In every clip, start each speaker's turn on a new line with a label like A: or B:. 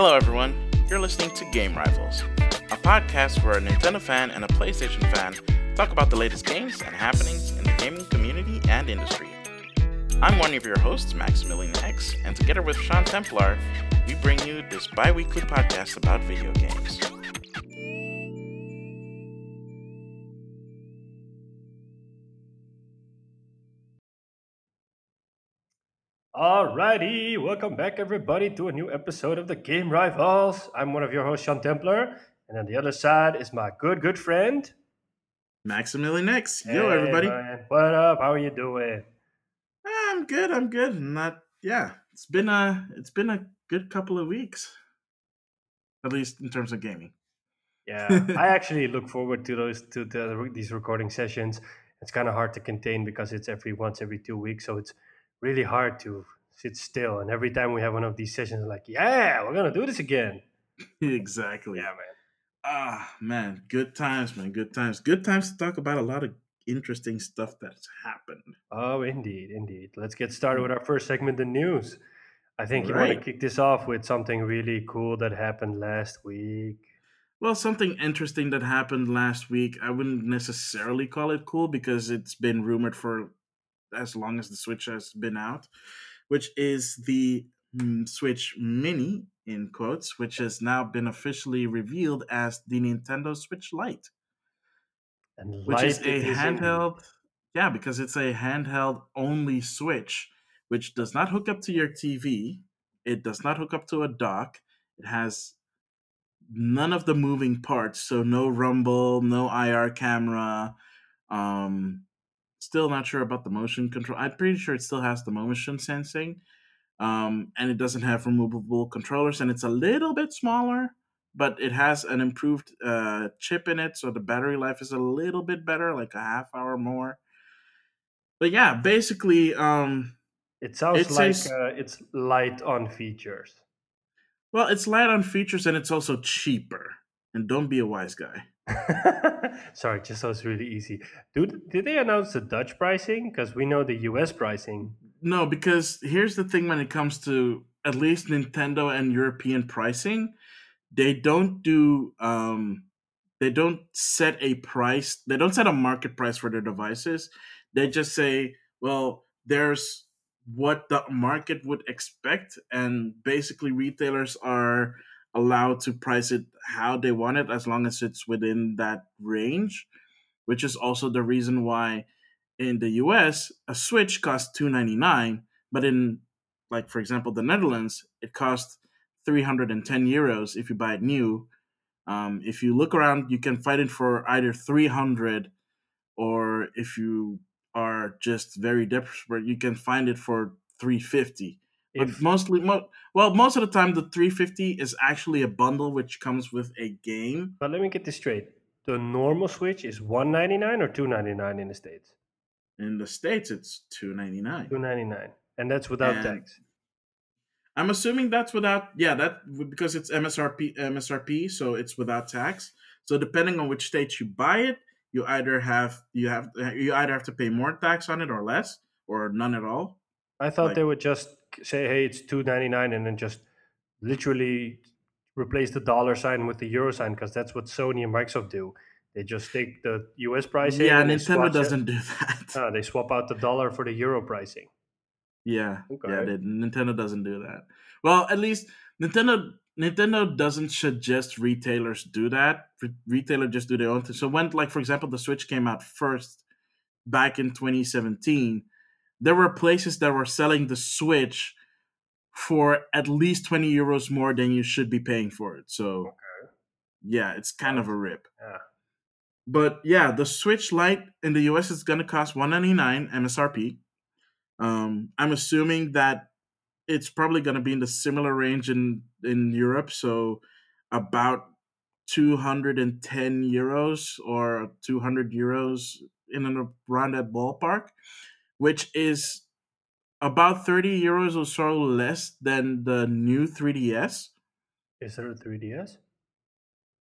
A: Hello, everyone. You're listening to Game Rivals, a podcast where a Nintendo fan and a PlayStation fan talk about the latest games and happenings in the gaming community and industry. I'm one of your hosts, Maximilian X, and together with Sean Templar, we bring you this bi weekly podcast about video games.
B: Alrighty, welcome back everybody to a new episode of the Game Rivals. I'm one of your hosts, Sean Templar, and on the other side is my good, good friend.
A: Maximilian X. Yo,
B: Hey,
A: everybody.
B: man. What up? How are you doing?
A: Ah, I'm good. I'm good. I'm not. Yeah, it's been a it's been a good couple of weeks, at least in terms of gaming.
B: Yeah, I actually look forward to those to the, these recording sessions. It's kind of hard to contain because it's every once every two weeks, so it's really hard to sit still. And every time we have one of these sessions, like, yeah, we're gonna do this again.
A: exactly.
B: Yeah, man.
A: Ah, man, good times, man. Good times. Good times to talk about a lot of interesting stuff that's happened.
B: Oh, indeed, indeed. Let's get started with our first segment, the news. I think you want to kick this off with something really cool that happened last week.
A: Well, something interesting that happened last week. I wouldn't necessarily call it cool because it's been rumored for as long as the Switch has been out, which is the mm, Switch Mini, in quotes, which has now been officially revealed as the Nintendo Switch Lite,
B: And
A: which is a handheld. Yeah, because it's a handheld only Switch, which does not hook up to your TV. It does not hook up to a dock. It has none of the moving parts, so no rumble, no IR camera. Um, still not sure about the motion control. I'm pretty sure it still has the motion sensing, um, and it doesn't have removable controllers, and it's a little bit smaller, but it has an improved uh, chip in it, so the battery life is a little bit better, like a half hour more. But yeah, basically, um,
B: It sounds
A: It
B: like
A: says-
B: uh, it's light on features.
A: well, it's light on features and it's also cheaper. And don't be a wise guy.
B: Sorry, just so it's really easy. Do did they announce the Dutch pricing? Because we know the US pricing.
A: No, because here's the thing when it comes to at least Nintendo and European pricing, they don't do um they don't set a price, they don't set a market price for their devices. They just say, well, there's what the market would expect and basically retailers are allowed to price it how they want it as long as it's within that range, which is also the reason why in the US, a Switch costs two ninety nine, but in like for example the Netherlands, it costs three hundred and ten euros if you buy it new. Um, if you look around, you can find it for either three hundred, or if you are just very desperate, you can find it for three fifty. But
B: If,
A: mostly, mo- well, most of the time, the three fifty is actually a bundle which comes with a game.
B: but let me get this straight. The normal Switch is 199 or 299 in the States?
A: In the states, it's two ninety nine.
B: 299. And that's without
A: And-
B: tax.
A: I'm assuming that's without yeah that because it's MSRP MSRP so it's without tax. So depending on which state you buy it, you either have you have you either have to pay more tax on it or less or none at all.
B: I thought
A: like-
B: they would just say, hey, it's 299 and then just literally replace the dollar sign with the euro sign because that's what Sony and Microsoft do. They just take the US pricing.
A: yeah,
B: and they
A: Nintendo
B: it-
A: doesn't do that.
B: Ah, they swap out the dollar for the euro pricing.
A: yeah,
B: Okay.
A: yeah, they, Nintendo doesn't do that. Well, at least Nintendo Nintendo doesn't suggest retailers do that. Re- retailer just do their own thing. So when like for example the Switch came out first back in 2017, there were places that were selling the Switch for at least 20 euros more than you should be paying for it. So yeah, it's kind of a rip.
B: Yeah.
A: But yeah, the Switch Lite in the US is going to cost 199 MSRP. Um, I'm assuming that it's probably going to be in the similar range in in Europe, so about 210 euros or 200 euros in and around that ballpark, which is about 30 euros or so less than the new 3DS.
B: Is there a 3DS?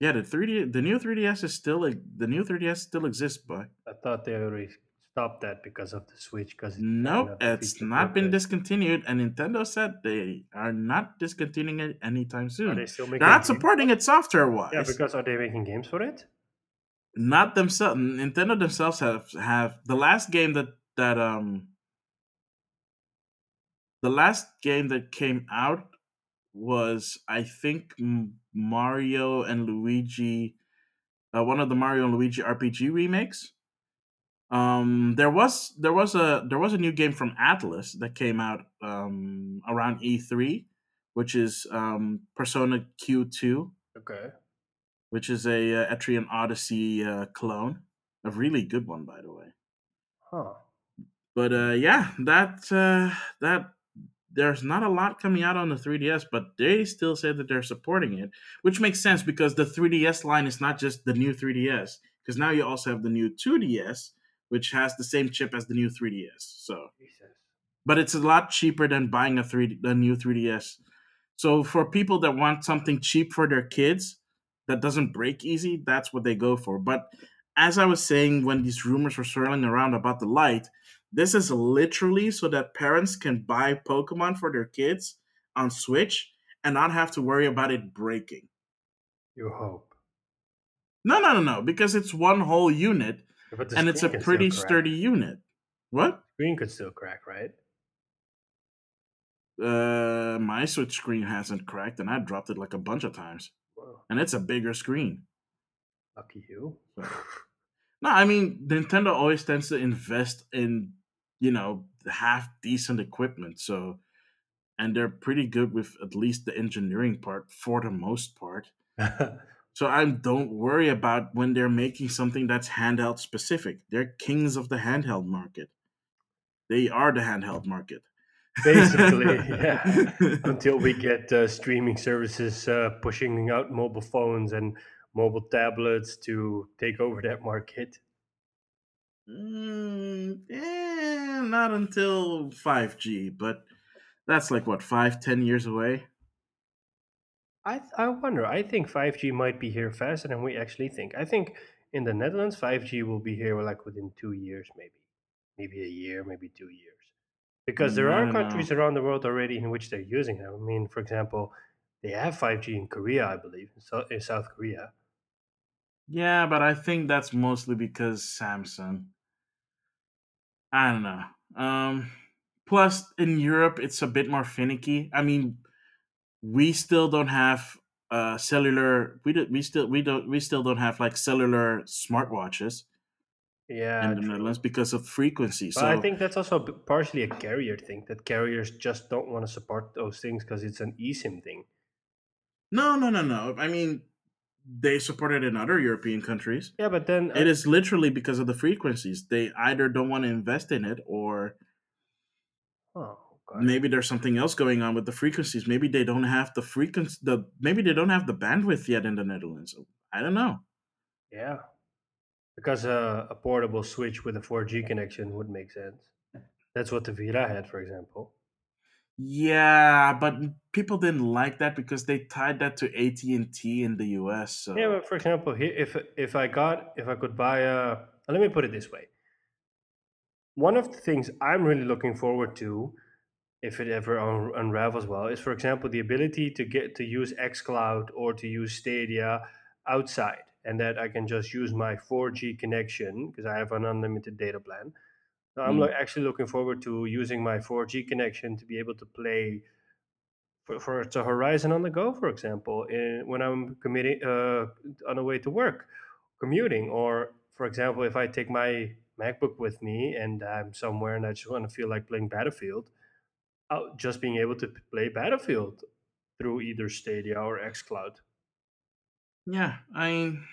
A: Yeah, the 3D, the new 3DS is still like the new 3DS still exists, but
B: I thought they already stopped that because of the Switch because it's
A: Nope, it's not been
B: limited.
A: discontinued, and Nintendo said they are not discontinuing it anytime
B: Are they
A: soon.
B: still
A: They're not supporting it software wise.
B: Yeah, because are they making games for it?
A: Not themselves. Nintendo themselves have have the last game that that um the last game that came out was I think Mario and Luigi, uh, one of the Mario and Luigi RPG remakes. Um, there was there was a there was a new game from Atlus that came out um, around E3, which is um, Persona Q2,
B: Okay.
A: which is a uh, Etrian Odyssey uh, clone, a really good one by the way.
B: Huh.
A: But uh, yeah, that uh, that there's not a lot coming out on the 3DS, but they still say that they're supporting it, which makes sense because the 3DS line is not just the new 3DS, because now you also have the new 2DS, which has the same chip as the new 3DS. So, but it's a lot cheaper than buying a three a new 3DS. So for people that want something cheap for their kids that doesn't break easy, that's what they go for. But as I was saying when these rumors were swirling around about the light, this is literally so that parents can buy Pokemon for their kids on Switch and not have to worry about it breaking.
B: You hope.
A: No, no, no, no, because it's one whole unit and it's a
B: screen can still
A: pretty sturdy unit. What?
B: Screen could still crack, right?
A: Uh, my Switch screen hasn't cracked, and I dropped it like a bunch of times,
B: Well,
A: and it's a bigger screen.
B: lucky you.
A: No, I mean Nintendo always tends to invest in, you know, half decent equipment. So, and they're pretty good with at least the engineering part for the most part. So I don't worry about when they're making something that's handheld specific. They're kings of the handheld market. They are the handheld market.
B: Basically, yeah. Until we get uh, streaming services uh, pushing out mobile phones and mobile tablets to take over that market.
A: Mm, eh, not until 5G, but that's like what, five, ten years away?
B: I I wonder. I think 5G might be here faster than we actually think. I think in the Netherlands, 5G will be here like within two years, maybe, maybe a year, maybe two years, because there
A: Mm,
B: are
A: don't know.
B: countries around the world already in which they're using them. I mean, for example, they have 5G in Korea, I believe, in South Korea.
A: Yeah, but I think that's mostly because Samsung. I don't know. Um, plus, in Europe, it's a bit more finicky. I mean, we still don't have uh cellular. We do, we still we don't we still don't have like cellular smartwatches
B: Yeah,
A: in the
B: true.
A: Netherlands because of frequency.
B: But I think that's also partially a carrier thing. That carriers just don't want to support those things because it's an eSIM thing.
A: no, no, no, no. I mean, they support it in other European countries.
B: Yeah, but then
A: It
B: uh,
A: is literally because of the frequencies. They either don't want to invest in it or
B: oh god,
A: maybe there's something else going on with the frequencies. Maybe they don't have the frequency the maybe they don't have the bandwidth yet in the Netherlands. I don't know.
B: yeah, because uh, a portable switch with a 4G connection would make sense. That's what the Vita had, for example.
A: Yeah, but people didn't like that because they tied that to AT and T in the US. So
B: Yeah, but for example, here, if if I got if I could buy a, let me put it this way. One of the things I'm really looking forward to, if it ever un- unravels well, is for example the ability to get to use XCloud or to use Stadia outside, and that I can just use my 4G connection because I have an unlimited data plan. I'm
A: Mm.
B: actually looking forward to using my 4G connection to be able to play for, Forza Horizon on the go, for example, in, when I'm committing uh, on the way to work, commuting, or for example, if I take my MacBook with me and I'm somewhere and I just want to feel like playing Battlefield, I'll just being able to play Battlefield through either Stadia or XCloud,
A: yeah, I mean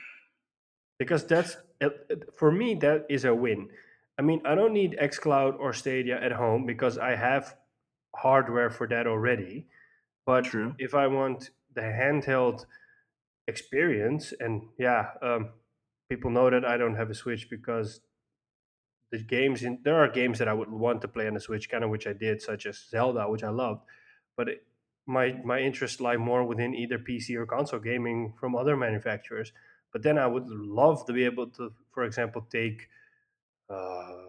B: because that's uh, for me that is a win. I mean, I don't need XCloud or Stadia at home because I have hardware for that already. But
A: True.
B: if I want the handheld experience, and yeah, um, people know that I don't have a Switch because the games in there are games that I would want to play on the Switch, kind of which I did, such as Zelda, which I loved. But it, my my interests lie more within either PC or console gaming from other manufacturers. But then I would love to be able to, for example, take uh,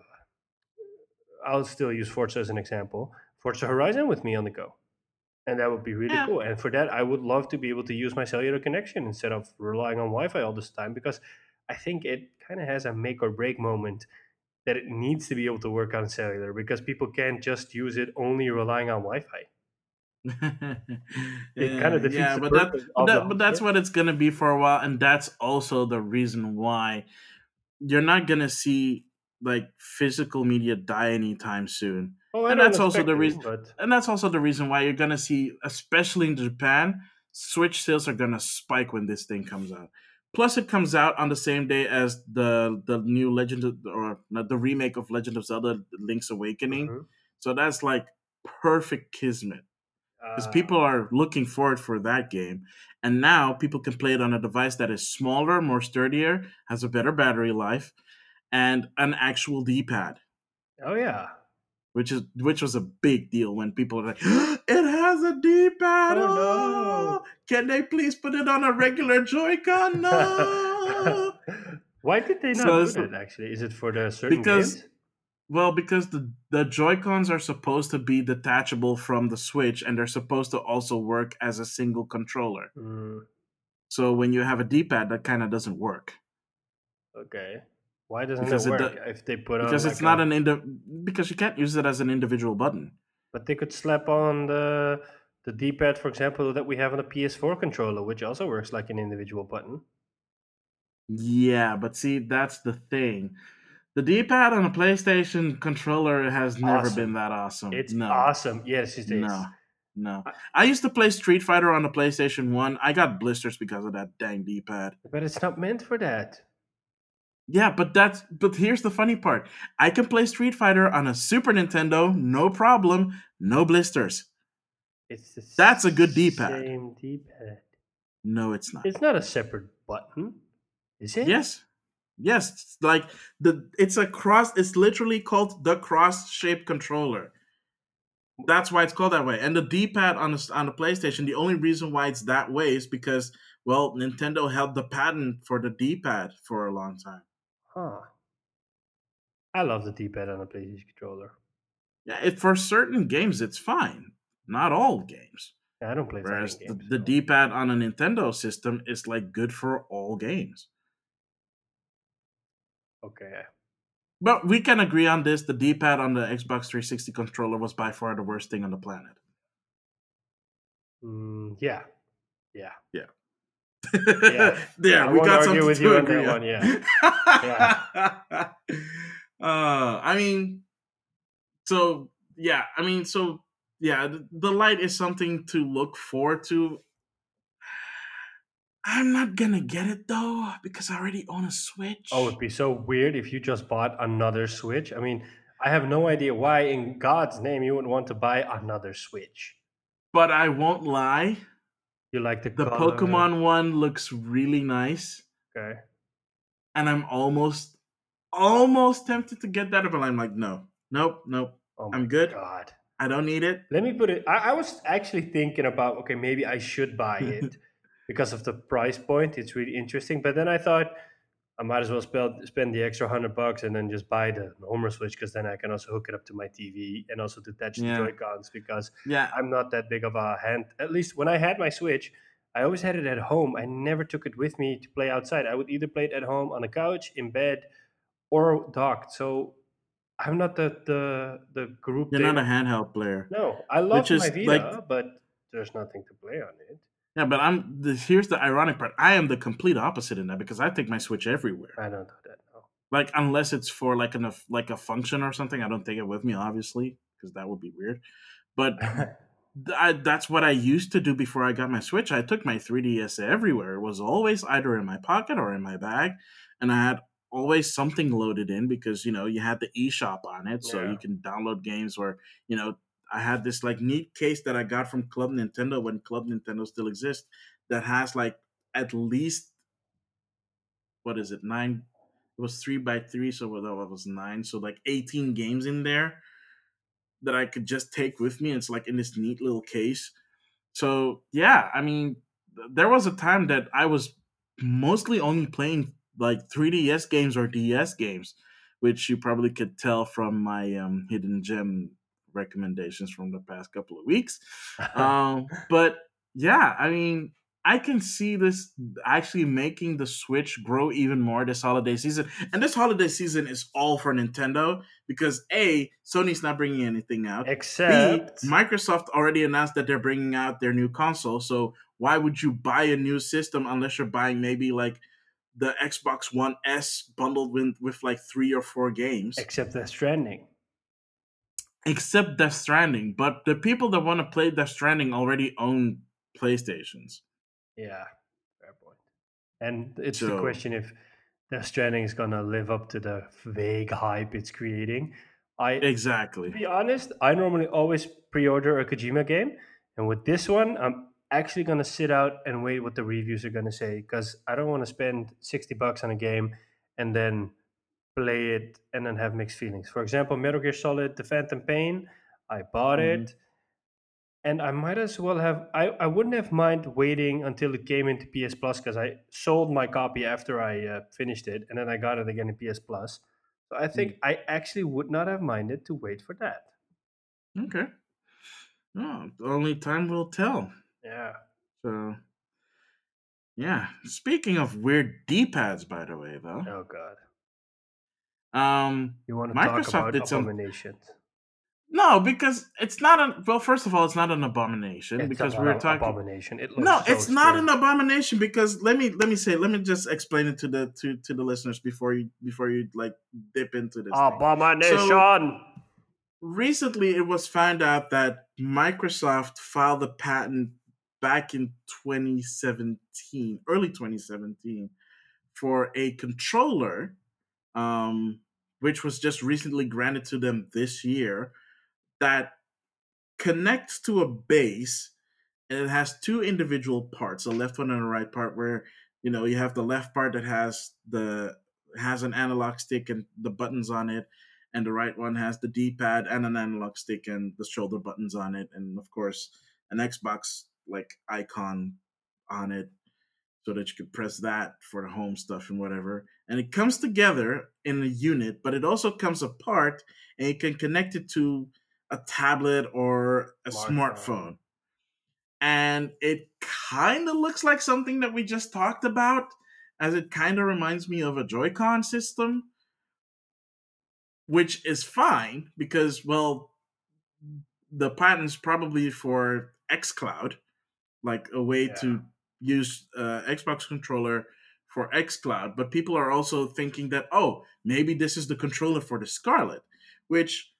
B: I'll still use Forza as an example. Forza Horizon with me on the go, and that would be really
A: Yeah.
B: cool. And for that, I would love to be able to use my cellular connection instead of relying on Wi-Fi all this time because I think it kind of has a make or break moment that it needs to be able to work on cellular because people can't just use it only relying on Wi-Fi. It kind of defeats
A: yeah,
B: the
A: but that,
B: purpose
A: but,
B: of
A: that, but that's what it's gonna be for a while, and that's also the reason why you're not gonna see like physical media die anytime soon.
B: Oh,
A: and that's also the reason-
B: but
A: And that's also the reason why you're gonna see, especially in Japan, Switch sales are gonna spike when this thing comes out. Plus, it comes out on the same day as the the new Legend of, or not the remake of Legend of Zelda: Link's Awakening.
B: Mhm.
A: So that's like perfect kismet because
B: Uh,
A: people are looking forward for that game and now people can play it on a device that is smaller more sturdier has a better battery life and an actual d-pad
B: oh yeah.
A: which is which was a big deal when people are like it has a d-pad
B: Oh, no.
A: oh, can they please put it on a regular joy-con no
B: Why did they not
A: So
B: do that? Actually, is it for the certain
A: Because-
B: games?
A: well because the the joy-cons are supposed to be detachable from the switch and they're supposed to also work as a single controller
B: Mm,
A: so when you have a d-pad that kind of doesn't work
B: okay. Why doesn't
A: Because
B: it
A: it
B: work
A: do-
B: if they put on
A: because
B: like
A: it's not
B: a-
A: an indi- because you can't use it as an individual button.
B: But they could slap on the the D-pad, for example, that we have on a PS4 controller, which also works like an individual button.
A: Yeah, but see, that's the thing. The D-pad on a PlayStation controller has never
B: Awesome.
A: been that awesome.
B: It's
A: no,
B: awesome. Yes, it is.
A: no, no.
B: I-
A: I used to play Street Fighter on the PlayStation One. I got blisters because of that dang D-pad.
B: But it's not meant for that.
A: Yeah, but that's but here's the funny part. I can play Street Fighter on a Super Nintendo, no problem, no blisters.
B: It's the
A: That's a good D-pad.
B: Same D-pad.
A: No, it's not.
B: It's not a separate button, is it?
A: Yes. Yes, it's like the it's a cross it's literally called the cross-shaped controller. That's why it's called that way. And the D-pad on the on the PlayStation, the only reason why it's that way is because well, Nintendo held the patent for the D-pad for a long time.
B: Huh. I love the D-pad on a PlayStation controller.
A: Yeah, it, for certain games it's fine. Not all games.
B: Yeah, I don't play
A: Whereas the,
B: games.
A: the D-pad on a Nintendo system is like good for all games.
B: Okay.
A: But we can agree on this. The D-pad on the Xbox 360 controller was by far the worst thing on the planet.
B: Mm, yeah. Yeah.
A: yeah,
B: I
A: we
B: won't
A: got
B: argue
A: something
B: with
A: to
B: you on
A: agree
B: that
A: on.
B: one, yeah.
A: uh, I mean, so yeah, I mean, so yeah, the, the light is something to look forward to. I'm not gonna get it though because I already own a Switch.
B: Oh, it'd be so weird if you just bought another Switch. I mean, I have no idea why, in God's name, you would want to buy another Switch.
A: but I won't lie.
B: You like the
A: The
B: color,
A: Pokemon one looks really nice,
B: Okay.
A: and I'm almost, almost tempted to get that, but I'm like, no, nope, nope.
B: Oh
A: I'm good.
B: God.
A: I don't need it.
B: Let me put it. I, I was actually thinking about okay, maybe I should buy it because of the price point. It's really interesting. But then I thought I might as well spend spend the extra hundred bucks and then just buy the normal Switch because then I can also hook it up to my TV and also detach
A: Yeah.
B: the Joy Cons because
A: Yeah,
B: I'm not that big of a hand. At least when I had my Switch, I always had it at home. I never took it with me to play outside. I would either play it at home on the couch, in bed, or docked. So I'm not the the the group.
A: you're not a handheld player.
B: no, I love
A: Which is,
B: my Vita,
A: like-
B: but there's nothing to play on it.
A: Yeah, but I'm. The, here's the ironic part. I am the complete opposite in that because I take my Switch everywhere.
B: I don't do that. No.
A: Like unless it's for like an like a function or something, I don't take it with me, obviously, because that would be weird. But I, that's what I used to do before I got my Switch. I took my 3DS everywhere. It was always either in my pocket or in my bag, and I had always something loaded in because you know you had the eShop on it, so you can download games. Where you know I had this like neat case that I got from Club Nintendo when Club Nintendo still exists that has like at least what is it nine? It was three by three, so that was nine. So like eighteen games in there that I could just take with me. It's like in this neat little case. So yeah, I mean, there was a time that I was mostly only playing like 3DS games or DS games, which you probably could tell from my um, hidden gem recommendations from the past couple of weeks. um, but yeah, I mean, I can see this actually making the Switch grow even more this holiday season. And this holiday season is all for Nintendo because A, Sony's not bringing anything out.
B: Except
A: B, Microsoft already announced that they're bringing out their new console. So why would you buy a new system unless you're buying maybe like the Xbox One S bundled with, with like three or four games?
B: Except Death Stranding.
A: Except Death Stranding. But the people that want to play Death Stranding already own PlayStations.
B: Yeah, fair point. And it's
A: So-
B: the question if Death Stranding is gonna live up to the vague hype it's creating. I
A: exactly.
B: to be honest, I normally always pre-order a Kojima game, and with this one, I'm actually gonna sit out and wait what the reviews are gonna say because I don't want to spend sixty bucks on a game and then play it and then have mixed feelings. For example, Metal Gear Solid: The Phantom Pain, I bought
A: Mhm.
B: it, and I might as well have. I I wouldn't have mind waiting until it came into PS Plus because I sold my copy after I uh, finished it, and then I got it again in PS Plus. So I think I actually would not have minded to wait for that.
A: Okay. Oh, only time will tell.
B: Yeah.
A: So, yeah. Speaking of weird D-pads, by the way, though,
B: Oh God.
A: Um,
B: You want to
A: Microsoft
B: talk about
A: did some-
B: abominations?
A: no, because it's not an. Well, first of all, it's not an abomination
B: It's
A: because we were talking.
B: abomination. It looks
A: No,
B: so
A: it's not an abomination because let me let me say let me just explain it to the to to the listeners before you before you like dip into this.
B: abomination.
A: recently it was found out that Microsoft filed a patent back in 2017, early 2017, for a controller, um, which was just recently granted to them this year, that connects to a base and it has two individual parts, a left one and a right part, where you know you have the left part that has the has an analog stick and the buttons on it and the right one has the D-pad and an analog stick and the shoulder buttons on it, and of course an Xbox like icon on it, so that you could press that for the home stuff and whatever. And it comes together in a unit, but it also comes apart, and you can connect it to a tablet or a
B: Smartphone.
A: And it kind of looks like something that we just talked about, as it kind of reminds me of a Joy-Con system which is fine because well the patent's probably for xcloud like a way
B: Yeah.
A: to use uh, xbox controller for xcloud but people are also thinking that oh maybe this is the controller for the Scarlett which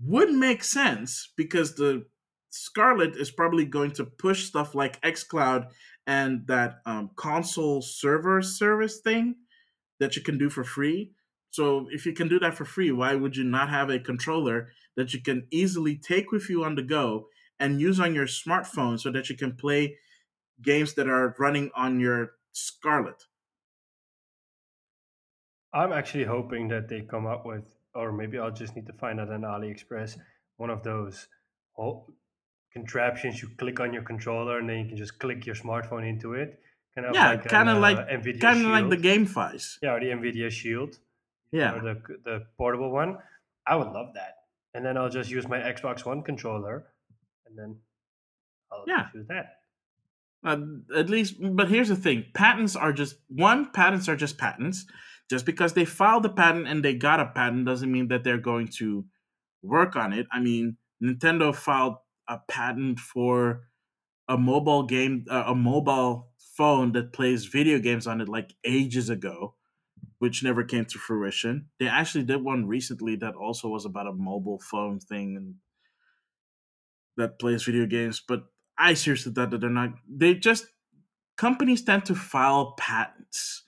A: would make sense because the Scarlett is probably going to push stuff like xcloud and that um, console server service thing that you can do for free. So if you can do that for free, why would you not have a controller that you can easily take with you on the go and use on your smartphone so that you can play games that are running on your Scarlett?
B: I'm actually hoping that they come up with, or maybe I'll just need to find out on AliExpress, one of those whole contraptions you click on your controller and then you can just click your smartphone into it. Kind of
A: Yeah,
B: like
A: kinda
B: an, uh,
A: like-
B: Nvidia
A: Kind of like the. Gamevice.
B: Yeah, or the Nvidia Shield.
A: Yeah.
B: Or the the portable one. I would love that. And then I'll just use my Xbox One controller, and then I'll
A: Yeah.
B: use that.
A: Uh, at least, but here's the thing: patents are just one. Patents are just patents. Just because they filed a patent and they got a patent doesn't mean that they're going to work on it. I mean, Nintendo filed a patent for a mobile game, uh, a mobile phone that plays video games on it like ages ago, which never came to fruition. They actually did one recently that also was about a mobile phone thing and that plays video games, but I seriously thought that they're not. They just companies tend to file patents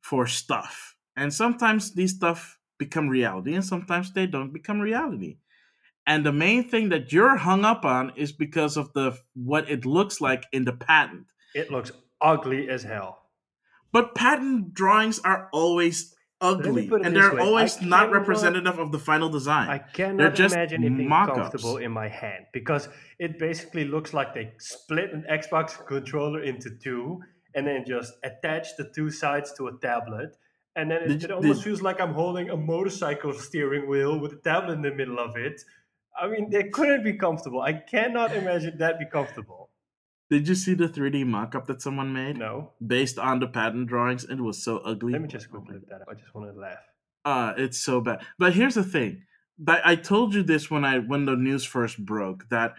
A: for stuff, and sometimes these stuff become reality, and sometimes they don't become reality. And the main thing that you're hung up on is because of the what it looks like in the patent.
B: It looks ugly as hell.
A: But patent drawings are always ugly, and they're always not representative of the final design.
B: I cannot
A: just
B: imagine it being comfortable in my hand because it basically looks like they split an Xbox controller into two and then just attach the two sides to a tablet And then it, it almost
A: did-
B: feels like I'm holding a motorcycle steering wheel with a tablet in the middle of it. I mean, they couldn't be comfortable. I cannot imagine that be comfortable.
A: Did you see the 3D mock-up that someone made
B: No.
A: based on the patent drawings? It was so ugly.
B: Let me just
A: Oh
B: quickly look that up. I just want to laugh.
A: Uh, it's so bad. But here's the thing. But I told you this when I when the news first broke that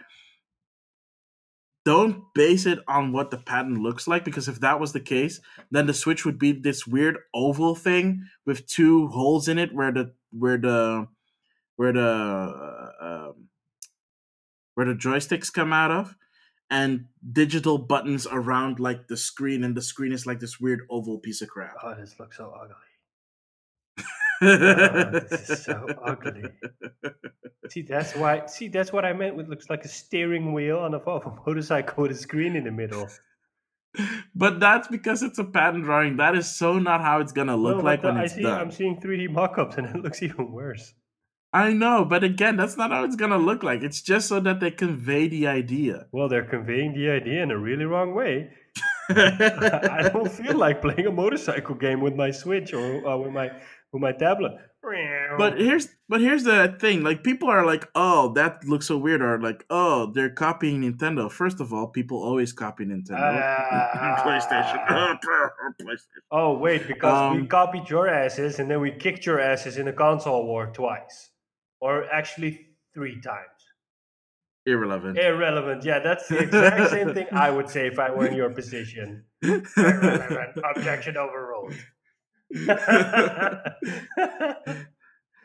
A: don't base it on what the patent looks like because if that was the case, then the Switch would be this weird oval thing with two holes in it where the where the where the uh, um, where the joysticks come out of and digital buttons around like the screen and the screen is like this weird oval piece of crap.
B: Oh, this looks so ugly. Oh, this is so ugly. See, that's why. See, that's what I meant. With looks like a steering wheel on a, of a motorcycle with a screen in the middle.
A: but that's because it's a patent drawing. That is so not how it's gonna look
B: No,
A: like when
B: I
A: it's
B: see.
A: done.
B: I'm seeing 3D mock-ups, and it looks even worse.
A: I know, but again, that's not how it's gonna look like. It's just so that they convey the idea.
B: Well, they're conveying the idea in a really wrong way. I don't feel like playing a motorcycle game with my Switch or uh, with my with my tablet.
A: But here's but here's the thing. Like people are like, oh, that looks so weird, or like, oh, they're copying Nintendo. First of all, people always copy Nintendo.
B: Ah.
A: PlayStation. PlayStation.
B: oh wait, because we
A: Um,
B: copied your asses and then we kicked your asses in a console war twice, or actually three times.
A: Irrelevant.
B: Irrelevant. Yeah, that's the exact same thing I would say if I were in your position. Irrelevant. Objection overruled.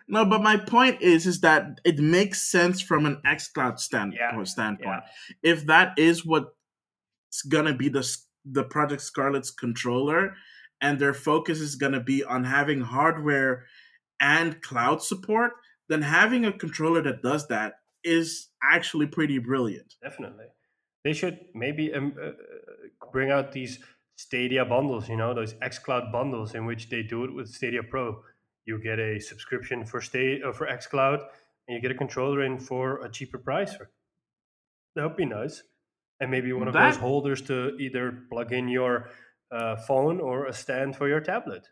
A: No, but my point is, is that it makes sense from an XCloud stand
B: Yeah,
A: standpoint. If that is what's gonna be the the Project Scarlett's controller, and their focus is gonna be on having hardware and cloud support, then having a controller that does that is actually pretty brilliant.
B: Definitely. They should maybe um, uh, uh, bring out these Stadia bundles, you know, those xCloud bundles in which they do it with Stadia Pro. You get a subscription for stay uh, for xCloud and you get a controller in for a cheaper price. That would be nice. And maybe one of those holders to either plug in your uh, phone or a stand for your tablet.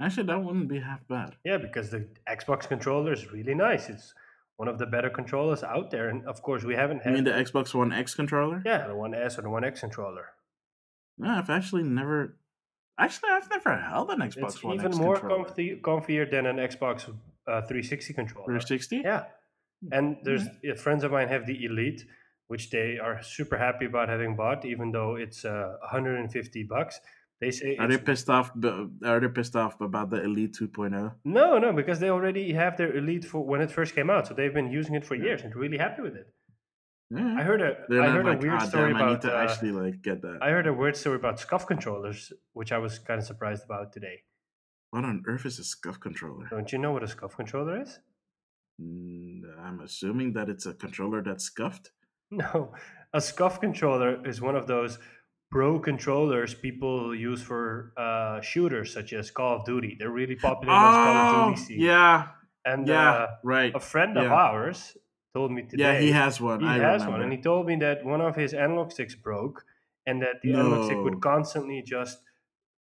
A: Actually, that wouldn't be half bad.
B: Yeah, because the Xbox controller is really nice. It's one of the better controllers out there. And of course, we haven't
A: You
B: had
A: mean the Xbox One X controller?
B: yeah, the One S or the One X controller.
A: No, I've actually never. Actually, I've never held an Xbox One X control.
B: it's
A: One
B: even
A: X
B: more
A: controller.
B: comfy, comfier than an Xbox uh, 360 controller.
A: 360.
B: Yeah, and there's friends of mine have the Elite, which they are super happy about having bought, even though it's uh, 150 bucks. They say
A: Are they pissed off? Are they pissed off about the Elite oh? 2.0?
B: no, no, because they already have their Elite for when it first came out, so they've been using it for years and really happy with it.
A: Yeah.
B: I heard a
A: They're
B: I heard
A: like,
B: a weird
A: "Ah,
B: story
A: damn, I need
B: about
A: to
B: uh,
A: actually like get that.
B: I heard a weird story about SCUF controllers, which I was kind of surprised about today.
A: what on earth is a SCUF controller?
B: Don't you know what a SCUF controller is?
A: Mm, I'm assuming that it's a controller that's scuffed.
B: No, a SCUF controller is one of those pro controllers people use for uh, shooters such as Call of Duty. They're really popular in Call
A: Oh,
B: of Duty scenes.
A: yeah,
B: and
A: yeah,
B: uh,
A: right.
B: a friend of
A: yeah.
B: ours told me today.
A: Yeah, he has one.
B: He
A: I
B: has
A: remember.
B: one, and he told me that one of his analog sticks broke, and that the analog stick would constantly just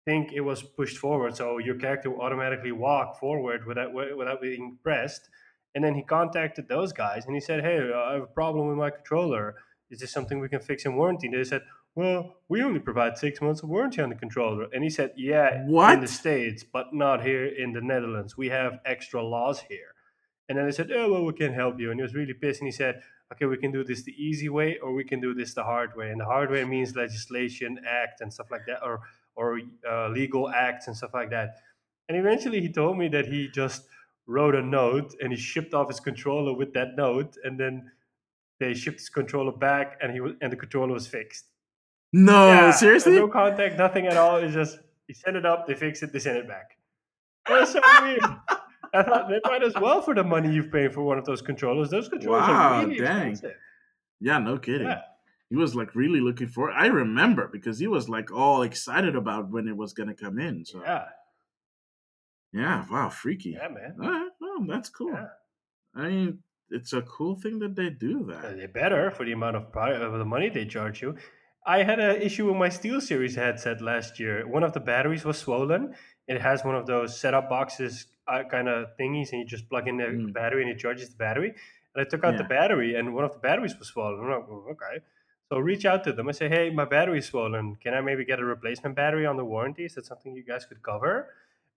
B: think it was pushed forward, so your character would automatically walk forward without without being pressed. And then he contacted those guys, and he said, "Hey, I have a problem with my controller. Is this something we can fix in warranty?" And they said, "Well, we only provide six months of warranty on the controller." And he said, "Yeah, in the states, but not here in the Netherlands. We have extra laws here." And then they said, "Oh well, we can help you." And he was really pissed, and he said, "Okay, we can do this the easy way, or we can do this the hard way." And the hard way means legislation, act, and stuff like that, or or uh, legal acts and stuff like that. And eventually, he told me that he just wrote a note and he shipped off his controller with that note, and then they shipped his controller back, and he was, and the controller was fixed.
A: No,
B: Yeah,
A: seriously?
B: no contact, nothing at all. It's just he sent it up, they fix it, they send it back. That was so weird. I thought they might as well for the money you've paid for one of those controllers. Those controllers
A: Wow,
B: are really
A: dang.
B: expensive.
A: Yeah, no kidding.
B: Yeah.
A: He was like really looking for. I remember because he was like all excited about when it was gonna come in. So yeah,
B: Yeah,
A: wow, freaky.
B: yeah, man.
A: All right, well, that's cool.
B: Yeah.
A: I mean, it's a cool thing that they do that.
B: They better for the amount of of the money they charge you. I had an issue with my SteelSeries headset last year. One of the batteries was swollen. It has one of those setup boxes uh, kind of thingies, and you just plug in the
A: Mm.
B: battery and it charges the battery. And I took out the battery, and one of the batteries was swollen. I'm like, "Oh, okay. So reach out to them. I say, hey, my battery is swollen. Can I maybe get a replacement battery on the warranty? Is that something you guys could cover?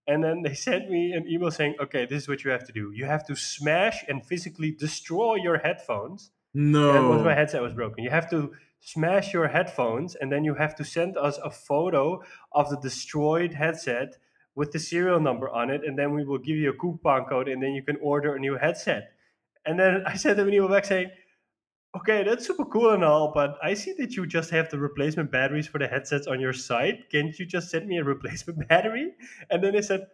B: And then they sent me an email saying, okay, this is what you have to do. You have to smash and physically destroy your headphones.
A: No.
B: And my headset was broken, you have to smash your headphones, and then you have to send us a photo of the destroyed headset with the serial number on it, and then we will give you a coupon code, and then you can order a new headset. And then I sent them an email back saying, "Okay, that's super cool and all, but I see that you just have the replacement batteries for the headsets on your site. Can't you just send me a replacement battery?" And then they said,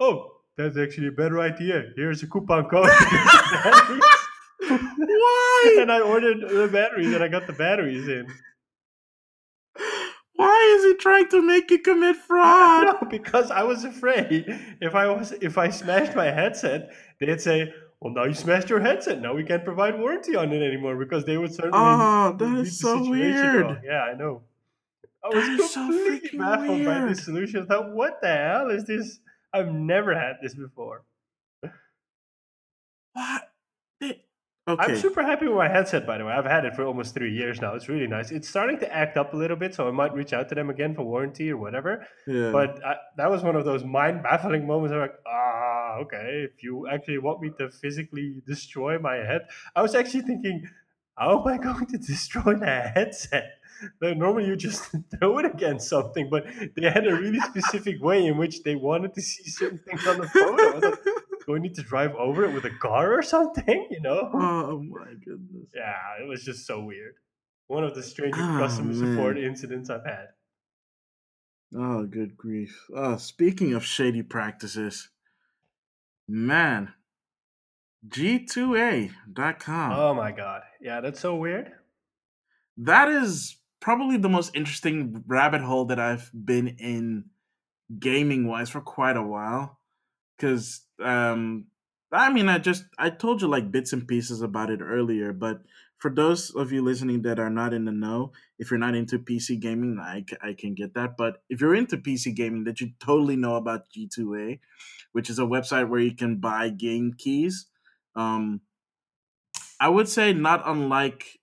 B: "Oh, that's actually a better idea. Here's a coupon code." for the batteries."
A: Why?
B: and I ordered the batteries and I got the batteries in.
A: Why is he trying to make you commit fraud?
B: No, because I was afraid if I was if I smashed my headset, they'd say, "Well, now you smashed your headset. Now we can't provide warranty on it anymore." Because they would certainly.
A: Oh, that is so weird.
B: wrong. Yeah, I know. I
A: That
B: was
A: so
B: completely
A: freaking
B: baffled by this solution. I thought, "What the hell is this? I've never had this before."
A: What? They-
B: I'm super happy with my headset, by the way. I've had it for almost three years now. It's really nice. It's starting to act up a little bit, so I might reach out to them again for warranty or whatever.
A: Yeah.
B: But I, that was one of those mind baffling moments. I'm like, ah, okay. If you actually want me to physically destroy my head, I was actually thinking, how am I going to destroy the headset? Like, normally you just throw it against something, but they had a really specific way in which they wanted to see certain things on the photo. Do oh, I need to drive over it with a car or something? You know?
A: oh my goodness.
B: Yeah, it was just so weird. One of the strangest
A: Oh,
B: customer support incidents I've had.
A: Oh, good grief. Oh, speaking of shady practices, man, G2A.com.
B: Oh my god. Yeah, that's so weird.
A: that is probably the most interesting rabbit hole that I've been in gaming wise for quite a while. Cause um I mean I just I told you like bits and pieces about it earlier, but for those of you listening that are not in the know, if you're not into PC gaming, I, I can get that. But if you're into PC gaming, that you totally know about G2A, which is a website where you can buy game keys. Um, I would say not unlike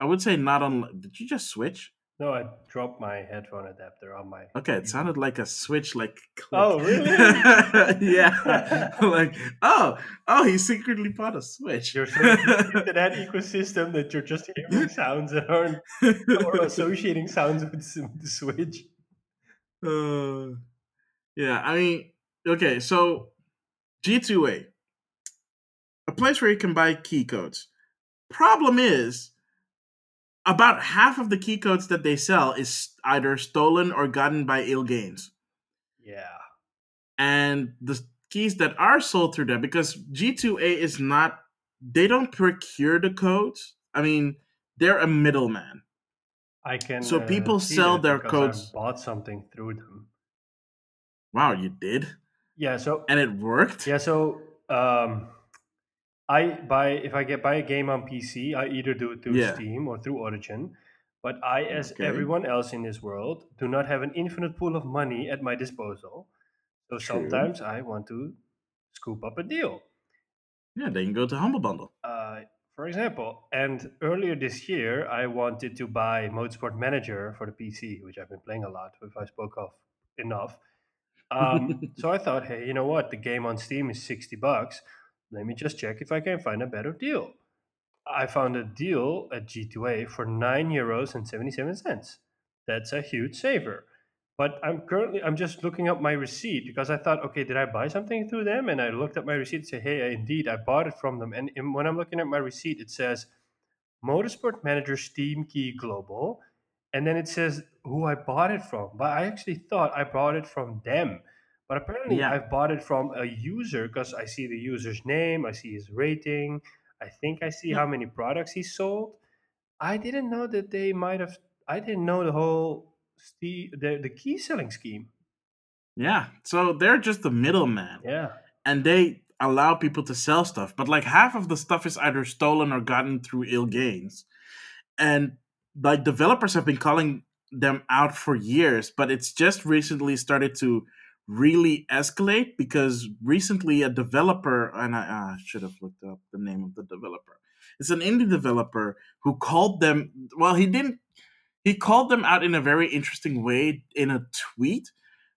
A: I would say not unlike. Did you just switch?
B: No, I dropped my headphone adapter on my.
A: Okay, it sounded like a switch, like. click.
B: Oh, really?
A: yeah, like oh, oh, he secretly bought a switch.
B: You're so into that ecosystem that you're just hearing sounds that aren't or associating sounds with with the Switch.
A: Uh, yeah, I mean, okay, so G2A, a place where you can buy key codes. Problem is, about half of the key codes that they sell is either stolen or gotten by ill gains.
B: Yeah.
A: And the keys that are sold through them, because G2A is not, they don't procure the codes. I mean, they're a middleman.
B: I can.
A: So
B: uh,
A: people
B: see
A: sell their codes-
B: I bought something through them.
A: Wow, you did?
B: Yeah. So
A: And it worked?
B: yeah. So um, I buy if I get buy a game on PC, I either do it through
A: Yeah.
B: Steam or through Origin. But I, as
A: Okay.
B: everyone else in this world, do not have an infinite pool of money at my disposal. So
A: True.
B: sometimes I want to scoop up a deal.
A: Yeah, they can go to Humble Bundle.
B: uh, for example, and earlier this year, I wanted to buy Motorsport Manager for the PC, which I've been playing a lot, if I spoke of enough. Um, so I thought, hey, you know what? The game on Steam is 60 bucks. Let me just check if I can find a better deal. I found a deal at G2A for 9 euros and 77 cents. That's a huge saver. But I'm currently I'm just looking up my receipt because I thought, okay, did I buy something through them? And I looked at my receipt and say, hey, indeed, I bought it from them. And when I'm looking at my receipt, it says Motorsport Manager Steam Key Global, and then it says who I bought it from. But I actually thought I bought it from them. But apparently,
A: Yeah.
B: I've bought it from a user because I see the user's name, I see his rating, I think I see
A: Yeah.
B: how many products he sold. I didn't know that they might have. I didn't know the whole the the key selling scheme.
A: Yeah, so they're just the middleman,
B: Yeah,
A: and they allow people to sell stuff. But like half of the stuff is either stolen or gotten through ill gains, and like developers have been calling them out for years, but it's just recently started to really escalate because recently a developer and I, uh, should have looked up the name of the developer. It's an indie developer who called them. Well, he didn't. He called them out in a very interesting way in a tweet,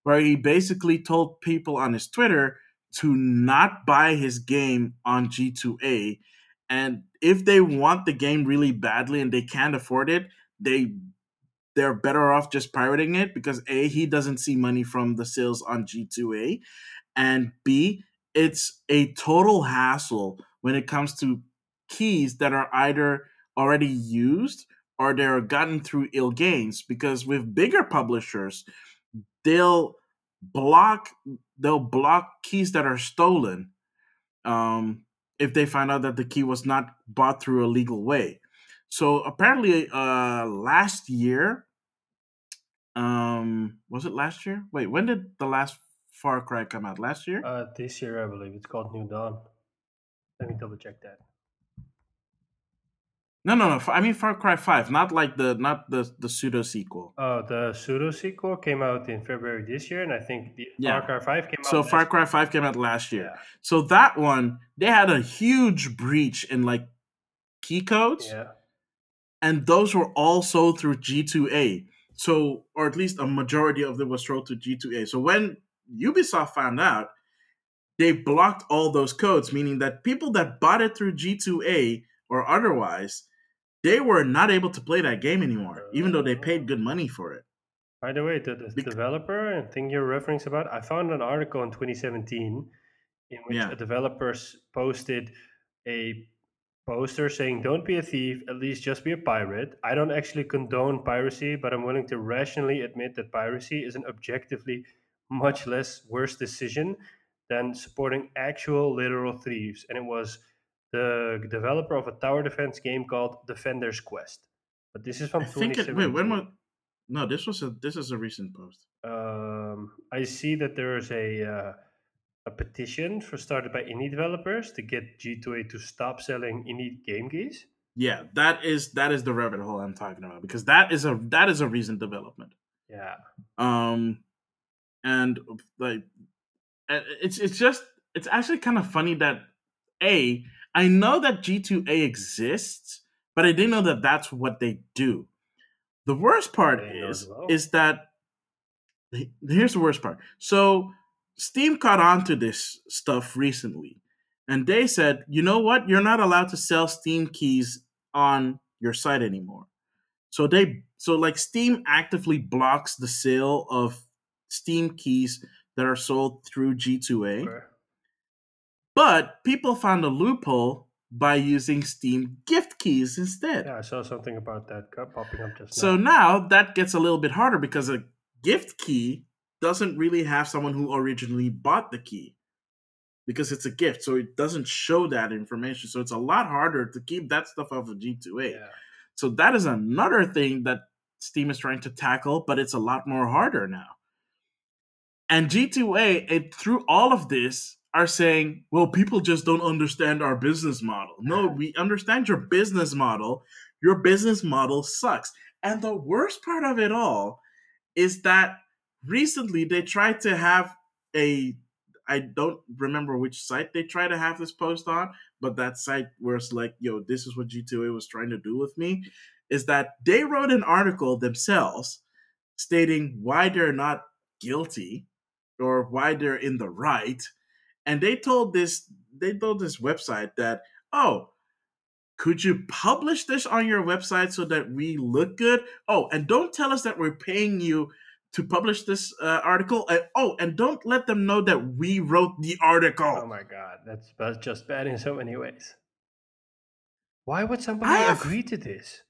A: where he basically told people on his Twitter to not buy his game on G2A, and if they want the game really badly and they can't afford it, they they're better off just pirating it because A, he doesn't see money from the sales on G2A, and B, it's a total hassle when it comes to keys that are either already used or they're gotten through ill gains because with bigger publishers they'll block they'll block keys that are stolen um, if they find out that the key was not bought through a legal way so apparently, uh, last year, um, was it last year? Wait, when did the last Far Cry come out? Last year?
B: Uh, this year, I believe it's called New Dawn. Let me double check that.
A: No, no, no. I mean Far Cry Five, not like the not the the pseudo sequel.
B: Oh, the pseudo sequel came out in February this year, and I think the yeah. Far Cry Five came out.
A: So Far Cry Five came out last year. Yeah. So that one, they had a huge breach in like key codes.
B: Yeah
A: and those were all sold through G2A. So, or at least a majority of them was sold to G2A. So when Ubisoft found out, they blocked all those codes, meaning that people that bought it through G2A or otherwise, they were not able to play that game anymore, even though they paid good money for it.
B: By the way, the, the developer and thing you're referring about, I found an article in 2017 in which yeah. a developer posted a poster saying don't be a thief at least just be a pirate. I don't actually condone piracy but i'm willing to rationally admit that piracy is an objectively much less worse decision than supporting actual literal thieves. And it was the developer of a tower defense game called defender's quest. But this is from I think it, wait when was
A: no this was a this is a recent post.
B: Um i see that there is a uh, a petition for started by indie developers to get G2A to stop selling indie game keys.
A: Yeah, that is that is the rabbit hole I'm talking about because that is a that is a recent development.
B: Yeah.
A: Um, and like, it's it's just it's actually kind of funny that a I know that G2A exists, but I didn't know that that's what they do. The worst part is well. is that here's the worst part. So Steam caught on to this stuff recently, and they said, you know what? You're not allowed to sell Steam keys on your site anymore. So they so like Steam actively blocks the sale of Steam keys that are sold through G2A. Okay. But people found a loophole by using Steam gift keys instead.
B: Yeah, I saw something about that uh, popping up just
A: now. So now that gets a little bit harder because a gift key doesn't really have someone who originally bought the key because it's a gift. So it doesn't show that information. So it's a lot harder to keep that stuff off of G2A. Yeah. So that is another thing that Steam is trying to tackle, but it's a lot more harder now. And G2A, it, through all of this, are saying, well, people just don't understand our business model. No, we understand your business model. Your business model sucks. And the worst part of it all is that recently they tried to have a I don't remember which site they tried to have this post on, but that site where it's like, yo, this is what G2A was trying to do with me, is that they wrote an article themselves stating why they're not guilty or why they're in the right. And they told this they told this website that, oh, could you publish this on your website so that we look good? Oh, and don't tell us that we're paying you to publish this uh, article. Uh, oh, and don't let them know that we wrote the article.
B: Oh my god, that's, that's just bad in so many ways. Why would somebody have... agree to this?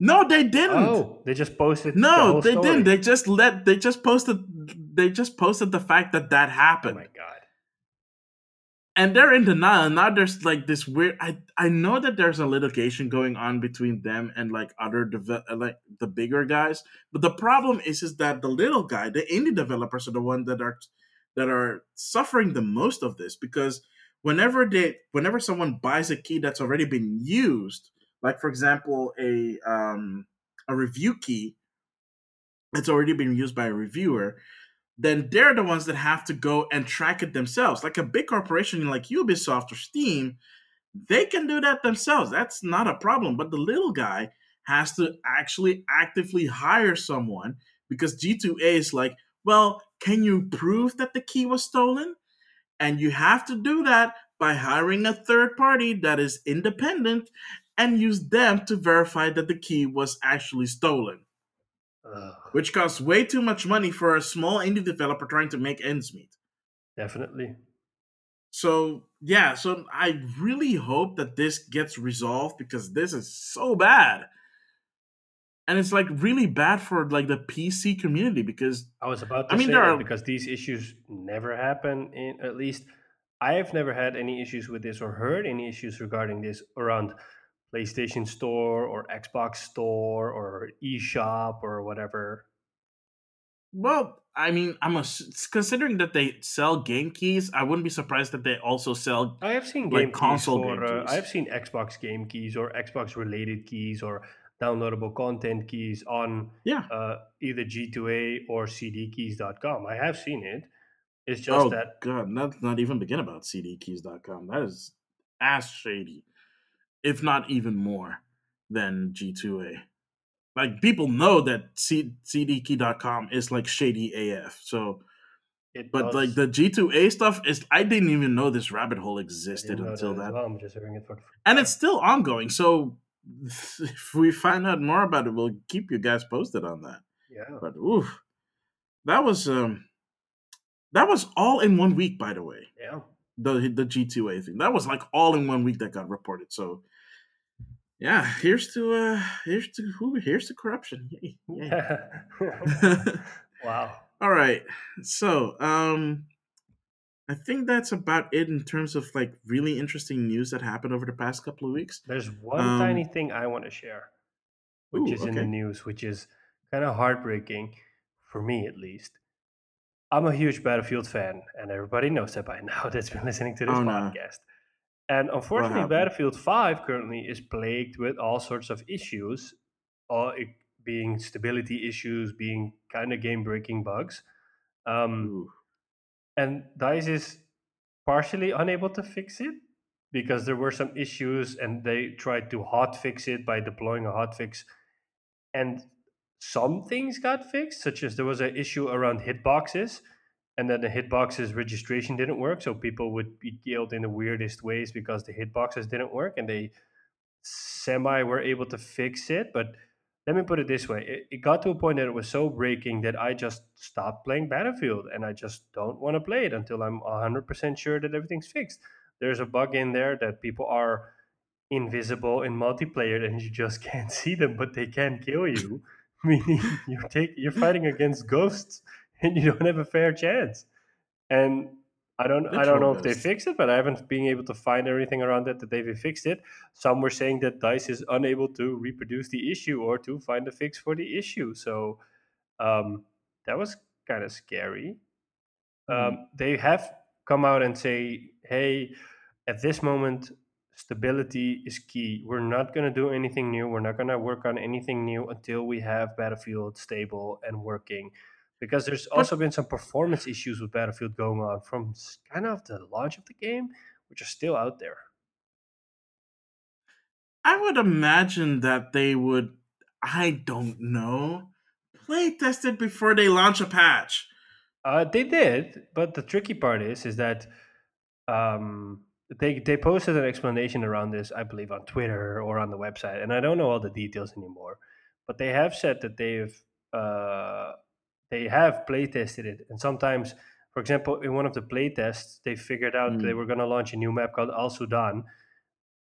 A: No, they didn't.
B: Oh, they just posted.
A: No,
B: the
A: they
B: story.
A: didn't. They just let. They just posted. They just posted the fact that that happened.
B: Oh my god
A: and they're in denial. Now there's like this weird. I I know that there's a litigation going on between them and like other deve- uh, like the bigger guys. But the problem is is that the little guy, the indie developers, are the one that are that are suffering the most of this because whenever they whenever someone buys a key that's already been used, like for example a um a review key that's already been used by a reviewer, then they're the ones that have to go and track it themselves. Like a big corporation like Ubisoft or Steam, they can do that themselves. That's not a problem. But the little guy has to actually actively hire someone because G2A is like, well, can you prove that the key was stolen? And you have to do that by hiring a third party that is independent and use them to verify that the key was actually stolen. Which costs way too much money for a small indie developer trying to make ends meet.
B: Definitely.
A: So, yeah, so I really hope that this gets resolved because this is so bad. And it's like really bad for like the PC community because
B: I was about to I mean, say that are, because these issues never happen in at least I have never had any issues with this or heard any issues regarding this around PlayStation Store or Xbox Store or eShop or whatever.
A: Well, I mean, I'm a, considering that they sell game keys. I wouldn't be surprised that they also sell.
B: I have seen like console for, game uh, keys. I have seen Xbox game keys or Xbox related keys or downloadable content keys on
A: yeah.
B: uh, either G2A or CDKeys.com. I have seen it. It's just oh, that
A: God, not not even begin about cdkeys.com. That is ass shady, if not even more than G2A. Like people know that C- cdkey.com is like shady AF. So it but does. like the G2A stuff is I didn't even know this rabbit hole existed until that.
B: Well. I'm just hearing it for
A: and it's still ongoing. So if we find out more about it, we'll keep you guys posted on that.
B: Yeah.
A: But oof. That was um that was all in one week, by the way.
B: Yeah.
A: The the G2A thing. That was like all in one week that got reported. So yeah, here's to uh here's to who here's to corruption. Yay.
B: wow.
A: All right. So um I think that's about it in terms of like really interesting news that happened over the past couple of weeks.
B: There's one um, tiny thing I want to share, which ooh, is okay. in the news, which is kind of heartbreaking for me at least. I'm a huge Battlefield fan, and everybody knows that by now that's been listening to this oh, podcast. No. And unfortunately, Battlefield 5 currently is plagued with all sorts of issues, all being stability issues, being kind of game breaking bugs. Um, and DICE is partially unable to fix it because there were some issues and they tried to hot fix it by deploying a hot fix. And some things got fixed, such as there was an issue around hitboxes, and then the hitboxes registration didn't work, so people would be killed in the weirdest ways because the hitboxes didn't work, and they semi were able to fix it. But let me put it this way: it, it got to a point that it was so breaking that I just stopped playing Battlefield, and I just don't want to play it until I'm hundred percent sure that everything's fixed. There's a bug in there that people are invisible in multiplayer and you just can't see them but they can kill you meaning you take you're fighting against ghosts and you don't have a fair chance. And I don't Literal I don't know if they fixed it, but I haven't been able to find anything around that that they've fixed it. Some were saying that Dice is unable to reproduce the issue or to find a fix for the issue. So um, that was kind of scary. Mm. Um, they have come out and say, "Hey, at this moment, stability is key. We're not going to do anything new. We're not going to work on anything new until we have Battlefield stable and working. Because there's also been some performance issues with Battlefield going on from kind of the launch of the game, which are still out there.
A: I would imagine that they would, I don't know, play test it before they launch a patch.
B: Uh, they did, but the tricky part is, is that um, they they posted an explanation around this, I believe, on Twitter or on the website, and I don't know all the details anymore. But they have said that they've uh, they have play tested it, and sometimes, for example, in one of the play tests, they figured out mm. they were going to launch a new map called Al Sundan,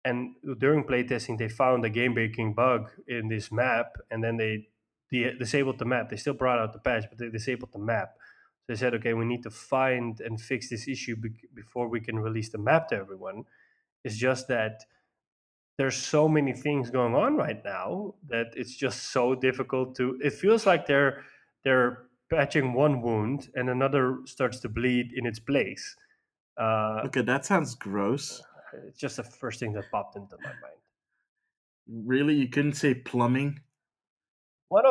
B: and during playtesting, they found a game breaking bug in this map, and then they de- disabled the map. They still brought out the patch, but they disabled the map So they said, okay, we need to find and fix this issue be- before we can release the map to everyone. It's just that there's so many things going on right now that it's just so difficult to. It feels like they're they're patching one wound and another starts to bleed in its place.
A: Uh, okay, that sounds gross.
B: It's just the first thing that popped into my mind.
A: Really, you couldn't say plumbing?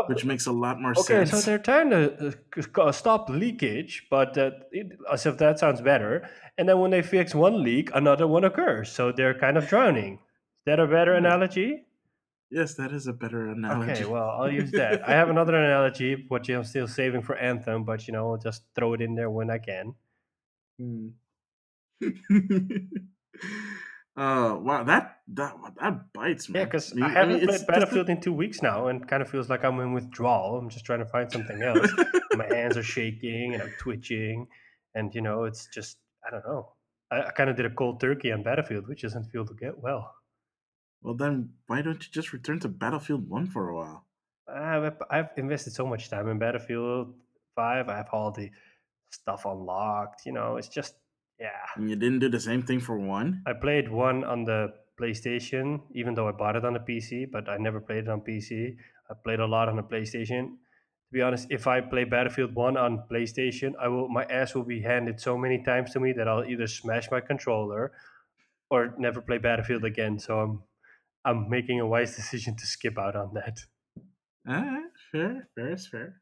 A: Which makes a lot more
B: okay,
A: sense.
B: so they're trying to uh, c- stop leakage, but uh, it, as if that sounds better. And then when they fix one leak, another one occurs. So they're kind of drowning. Is that a better
A: Yeah.
B: analogy?
A: Yes, that is a better analogy.
B: Okay, well, I'll use that. I have another analogy, which I'm still saving for Anthem, but you know, I'll just throw it in there when I can.
A: Hmm. uh, wow, that that that bites, me.
B: Yeah, because
A: mean-
B: I haven't
A: mean,
B: played Battlefield in two weeks now, and kind of feels like I'm in withdrawal. I'm just trying to find something else. My hands are shaking and I'm twitching, and you know, it's just I don't know. I, I kind of did a cold turkey on Battlefield, which doesn't feel to get well.
A: Well, then why don't you just return to Battlefield One for a while?
B: I've, I've invested so much time in Battlefield Five. I have all the stuff unlocked. You know, it's just yeah.
A: And you didn't do the same thing for one.
B: I played one on the PlayStation, even though I bought it on the PC, but I never played it on PC. I played a lot on the PlayStation. To be honest, if I play Battlefield 1 on PlayStation, I will my ass will be handed so many times to me that I'll either smash my controller or never play Battlefield again. So I'm I'm making a wise decision to skip out on that.
A: Alright, fair, fair is fair.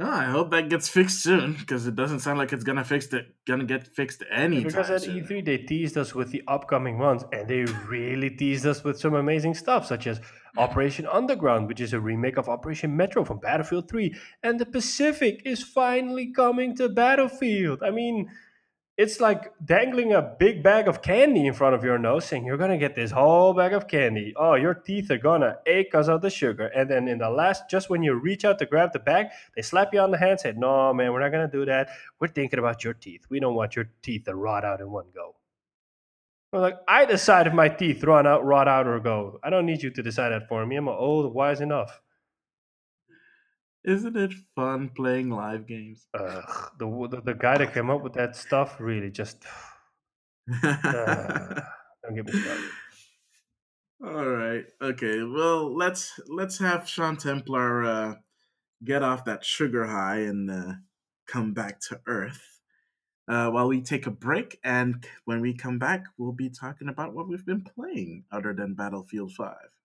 A: Oh, I hope that gets fixed soon because it doesn't sound like it's gonna fix the gonna get fixed anytime
B: Because at
A: soon.
B: E3 they teased us with the upcoming ones, and they really teased us with some amazing stuff, such as Operation Underground, which is a remake of Operation Metro from Battlefield 3, and the Pacific is finally coming to Battlefield. I mean, it's like dangling a big bag of candy in front of your nose, saying you're gonna get this whole bag of candy. Oh, your teeth are gonna ache because of the sugar. And then in the last, just when you reach out to grab the bag, they slap you on the hand, and say, "No, man, we're not gonna do that. We're thinking about your teeth. We don't want your teeth to rot out in one go." I'm like, I decide if my teeth rot out, rot out, or go. I don't need you to decide that for me. I'm old, wise enough.
A: Isn't it fun playing live games?
B: Ugh, the, the the guy that came up with that stuff really just uh, don't get me started.
A: All right. Okay. Well, let's let's have Sean Templar uh, get off that sugar high and uh, come back to earth. Uh, while we take a break, and when we come back, we'll be talking about what we've been playing other than Battlefield Five.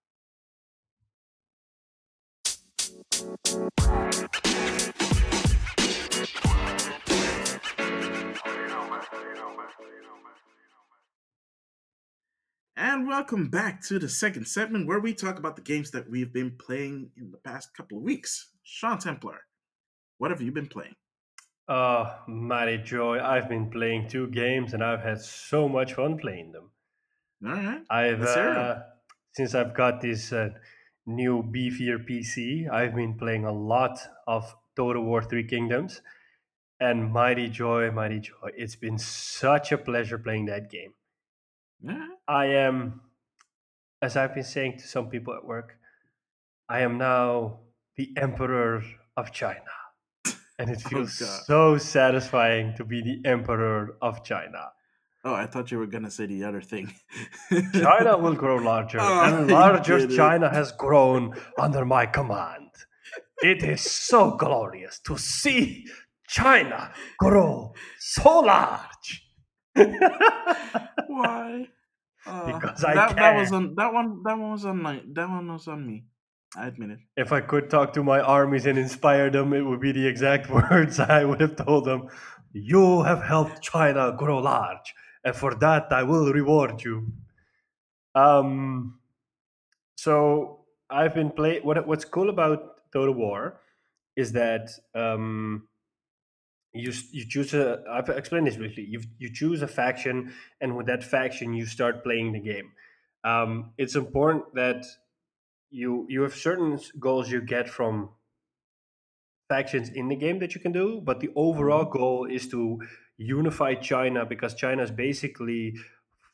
A: And welcome back to the second segment where we talk about the games that we've been playing in the past couple of weeks. Sean Templar, what have you been playing?
B: Oh, mighty joy! I've been playing two games and I've had so much fun playing them.
A: All right.
B: I've
A: Let's hear 'em.
B: uh, since I've got this uh, new beefier PC, I've been playing a lot of Total War Three Kingdoms, and mighty joy, mighty joy! It's been such a pleasure playing that game.
A: Right.
B: I am, as I've been saying to some people at work, I am now the emperor of China. And it
A: Oh,
B: feels
A: God.
B: so satisfying to be the emperor of China.
A: Oh, I thought you were gonna say the other thing.
B: China will grow larger,
A: Oh,
B: and larger. China has grown under my command. It is so glorious to see China grow so large.
A: Why? Uh,
B: Because I
A: that, that was on that one. That one was on my. That one was on me. I admit it.
B: If I could talk to my armies and inspire them, it would be the exact words I would have told them. You have helped China grow large, and for that I will reward you. Um, so I've been play. What what's cool about Total War is that um, you you choose a. I've explained this briefly. You you choose a faction, and with that faction, you start playing the game. Um, it's important that you you have certain goals you get from factions in the game that you can do, but the overall goal is to unify China because China is basically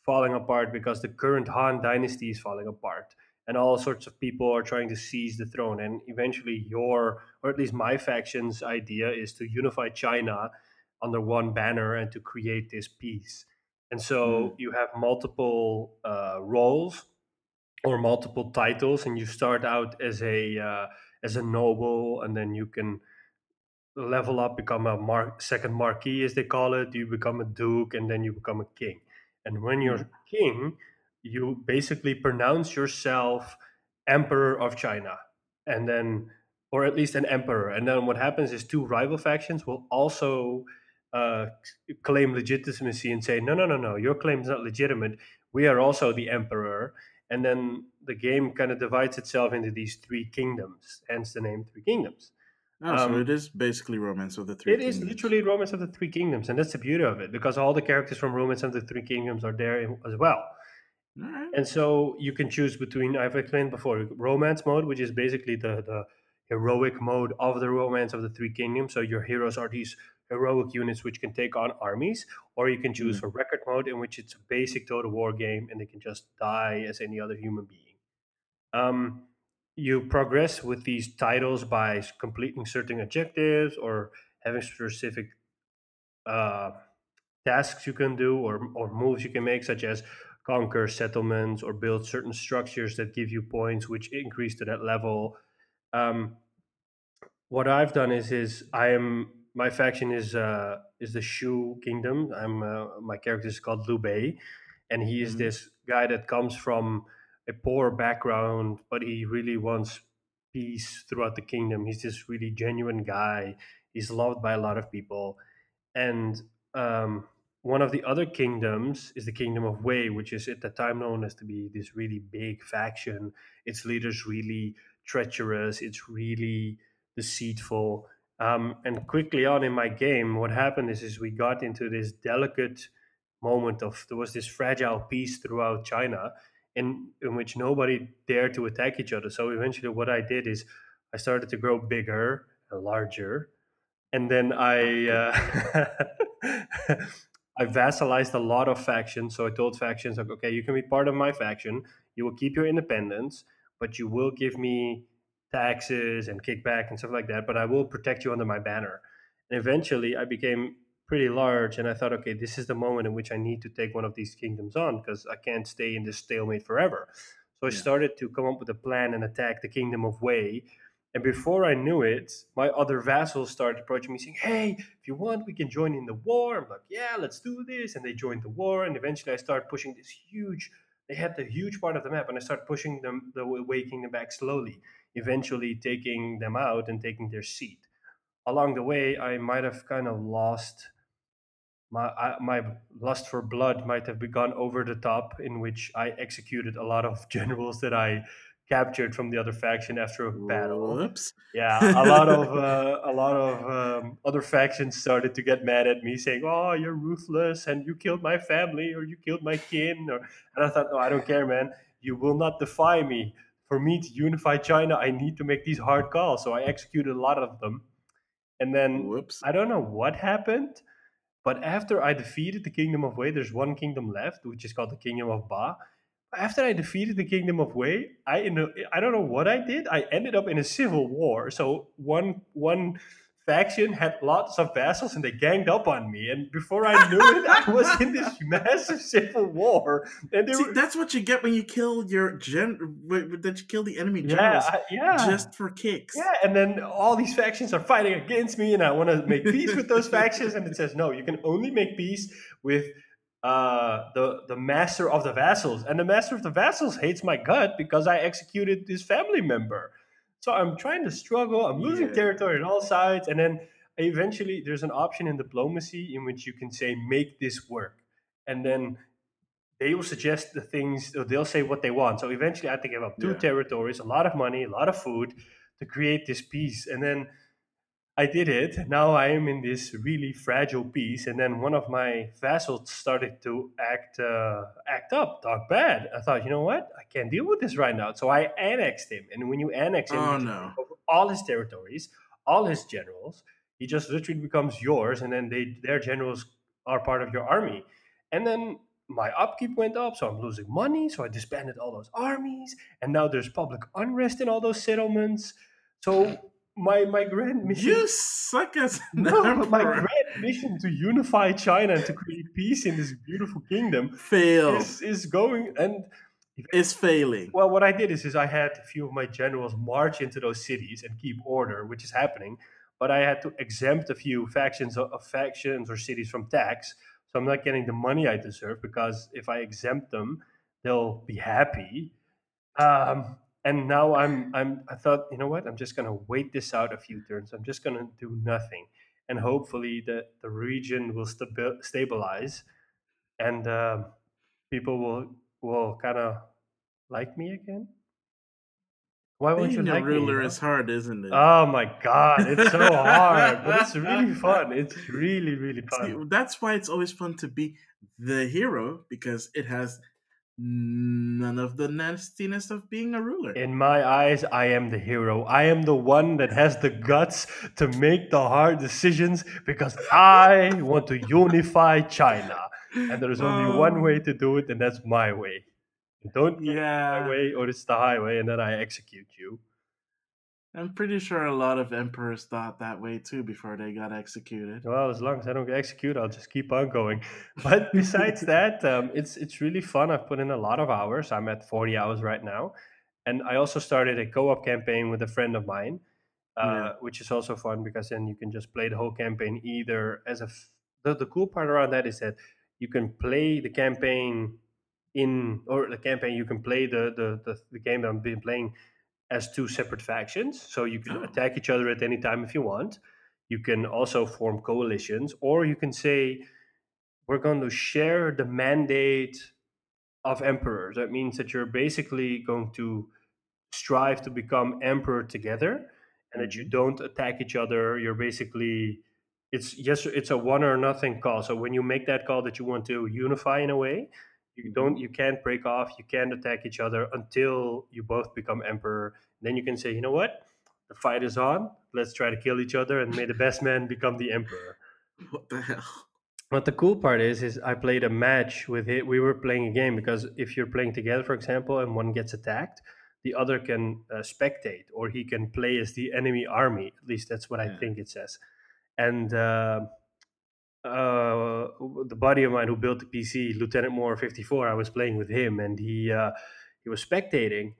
B: falling apart because the current Han dynasty is falling apart. And all sorts of people are trying to seize the throne. And eventually, your, or at least my faction's idea is to unify China under one banner and to create this peace. And so you have multiple uh, roles or multiple titles, and you start out as a uh, as a noble, and then you can level up, become a mar- second marquis, as they call it. You become a duke, and then you become a king. And when you're king, you basically pronounce yourself emperor of China. and then or at least an emperor. And then what happens is two rival factions will also uh, claim legitimacy and say, no, no, no, no, your claim is not legitimate. We are also the emperor. And then the game kind of divides itself into these three kingdoms, hence the name Three Kingdoms.
A: Oh, um, so it is basically Romance of the Three
B: It Kingdoms. is literally Romance of the Three Kingdoms. And that's the beauty of it because all the characters from Romance of the Three Kingdoms are there as well. Right. And so you can choose between, I've explained before, romance mode, which is basically the, the heroic mode of the Romance of the Three Kingdoms. So your heroes are these heroic units which can take on armies, or you can choose mm. for record mode, in which it's a basic total war game and they can just die as any other human being. Um, you progress with these titles by completing certain objectives or having specific uh, tasks you can do or, or moves you can make, such as conquer settlements or build certain structures that give you points which increase to that level um, what I've done is is I am my faction is uh, is the Shu Kingdom. I'm uh, my character is called Liu Bei, and he is mm-hmm. this guy that comes from a poor background, but he really wants peace throughout the kingdom. He's this really genuine guy. He's loved by a lot of people, and um, one of the other kingdoms is the kingdom of Wei, which is at the time known as to be this really big faction. Its leaders really treacherous. It's really deceitful. Um, and quickly on in my game, what happened is, is we got into this delicate moment of there was this fragile peace throughout China, in in which nobody dared to attack each other. So eventually, what I did is I started to grow bigger and larger, and then I uh, I vassalized a lot of factions. So I told factions like, okay, you can be part of my faction. You will keep your independence but you will give me taxes and kickback and stuff like that, but I will protect you under my banner. And eventually I became pretty large and I thought, okay, this is the moment in which I need to take one of these kingdoms on because I can't stay in this stalemate forever. So I yeah. started to come up with a plan and attack the kingdom of Wei. And mm-hmm. before I knew it, my other vassals started approaching me saying, Hey, if you want, we can join in the war. I'm like, Yeah, let's do this. And they joined the war. And eventually I started pushing this huge they had the huge part of the map, and I started pushing them the Wei Kingdom back slowly, eventually taking them out and taking their seat. Along the way, I might have kind of lost my I, my lust for blood might have begun over the top, in which I executed a lot of generals that I captured from the other faction after a battle.
A: Whoops.
B: Yeah, a lot of uh, a lot of um, other factions started to get mad at me, saying, "Oh, you're ruthless, and you killed my family, or you killed my kin." Or, and I thought, "No, I don't care, man. You will not defy me. For me to unify China, I need to make these hard calls." So I executed a lot of them, and then
A: Whoops.
B: I don't know what happened. But after I defeated the kingdom of Wei, there's one kingdom left, which is called the kingdom of Ba after I defeated the Kingdom of Wei, I in a, I don't know what I did. I ended up in a civil war. So one one faction had lots of vassals and they ganged up on me. And before I knew it, I was in this massive civil war. And
A: See, were, that's what you get when you kill your gen. That you kill the enemy generals.
B: Yeah, yeah,
A: just for kicks.
B: Yeah, and then all these factions are fighting against me, and I want to make peace with those factions. And it says no, you can only make peace with uh, the the master of the vassals, and the master of the vassals hates my gut because I executed this family member. So I'm trying to struggle. I'm losing yeah. territory on all sides, and then eventually there's an option in diplomacy in which you can say make this work, and then they will suggest the things. They'll say what they want. So eventually, I have to give up two yeah. territories, a lot of money, a lot of food to create this peace, and then I did it. Now I am in this really fragile piece, and then one of my vassals started to act uh, act up, talk bad. I thought, you know what? I can't deal with this right now. So I annexed him, and when you annex him,
A: oh, no.
B: all his territories, all his generals, he just literally becomes yours, and then they their generals are part of your army. And then my upkeep went up, so I'm losing money. So I disbanded all those armies, and now there's public unrest in all those settlements. So my my grand mission.
A: You suck as
B: no, my grand mission to unify China and to create peace in this beautiful kingdom
A: fail
B: is, is going and
A: is failing.
B: Well, what I did is is I had a few of my generals march into those cities and keep order, which is happening. But I had to exempt a few factions of, of factions or cities from tax, so I'm not getting the money I deserve because if I exempt them, they'll be happy. Um, and now I'm I'm I thought you know what I'm just gonna wait this out a few turns. I'm just gonna do nothing, and hopefully the the region will stabi- stabilize, and uh, people will will kind of like me again. Why won't you
A: Being a
B: like me? you
A: ruler
B: know?
A: is hard, isn't it?
B: Oh my god, it's so hard, but it's really fun. It's really really
A: See,
B: fun.
A: that's why it's always fun to be the hero because it has none of the nastiness of being a ruler.
B: In my eyes, I am the hero. I am the one that has the guts to make the hard decisions because I want to unify China. And there is only oh. one
A: Oh,
B: way to do it, and that's my way. Don't
A: yeah,
B: my way or it's the highway, and then I execute you.
A: I'm pretty sure a lot of emperors thought that way too before they got executed.
B: Well, as long as I don't get executed, I'll just keep on going. But besides that, um, it's it's really fun. I've put in a lot of hours. I'm at 40 hours right now, and I also started a co-op campaign with a friend of mine, uh,
A: Yeah.
B: which is also fun because then you can just play the whole campaign either as a. F- the, the cool part around that is that you can play the campaign in or the campaign you can play the the the, the game that I've been playing as two separate factions. So you can
A: Oh.
B: attack each other at any time if you want. You can also form coalitions, or you can say, we're going to share the mandate of emperors. That means that you're basically going to strive to become emperor together and that you mm-hmm. don't attack each other. You're basically it's yes it's a one or nothing call. So when you make that call that you want to unify in a way, you don't you can't break off, you can't attack each other until you both become emperor. Then you can say, you know what? The fight is on. Let's try to kill each other and may the best man become the emperor.
A: What the hell?
B: What the cool part is, is I played a match with it. We were playing a game because if you're playing together, for example, and one gets attacked, the other can uh, spectate or he can play as the enemy army. At least that's what I think it says. And uh, uh, the buddy of mine who built the PC, Lieutenant Moore 54, I was playing with him, and he uh, he was spectating,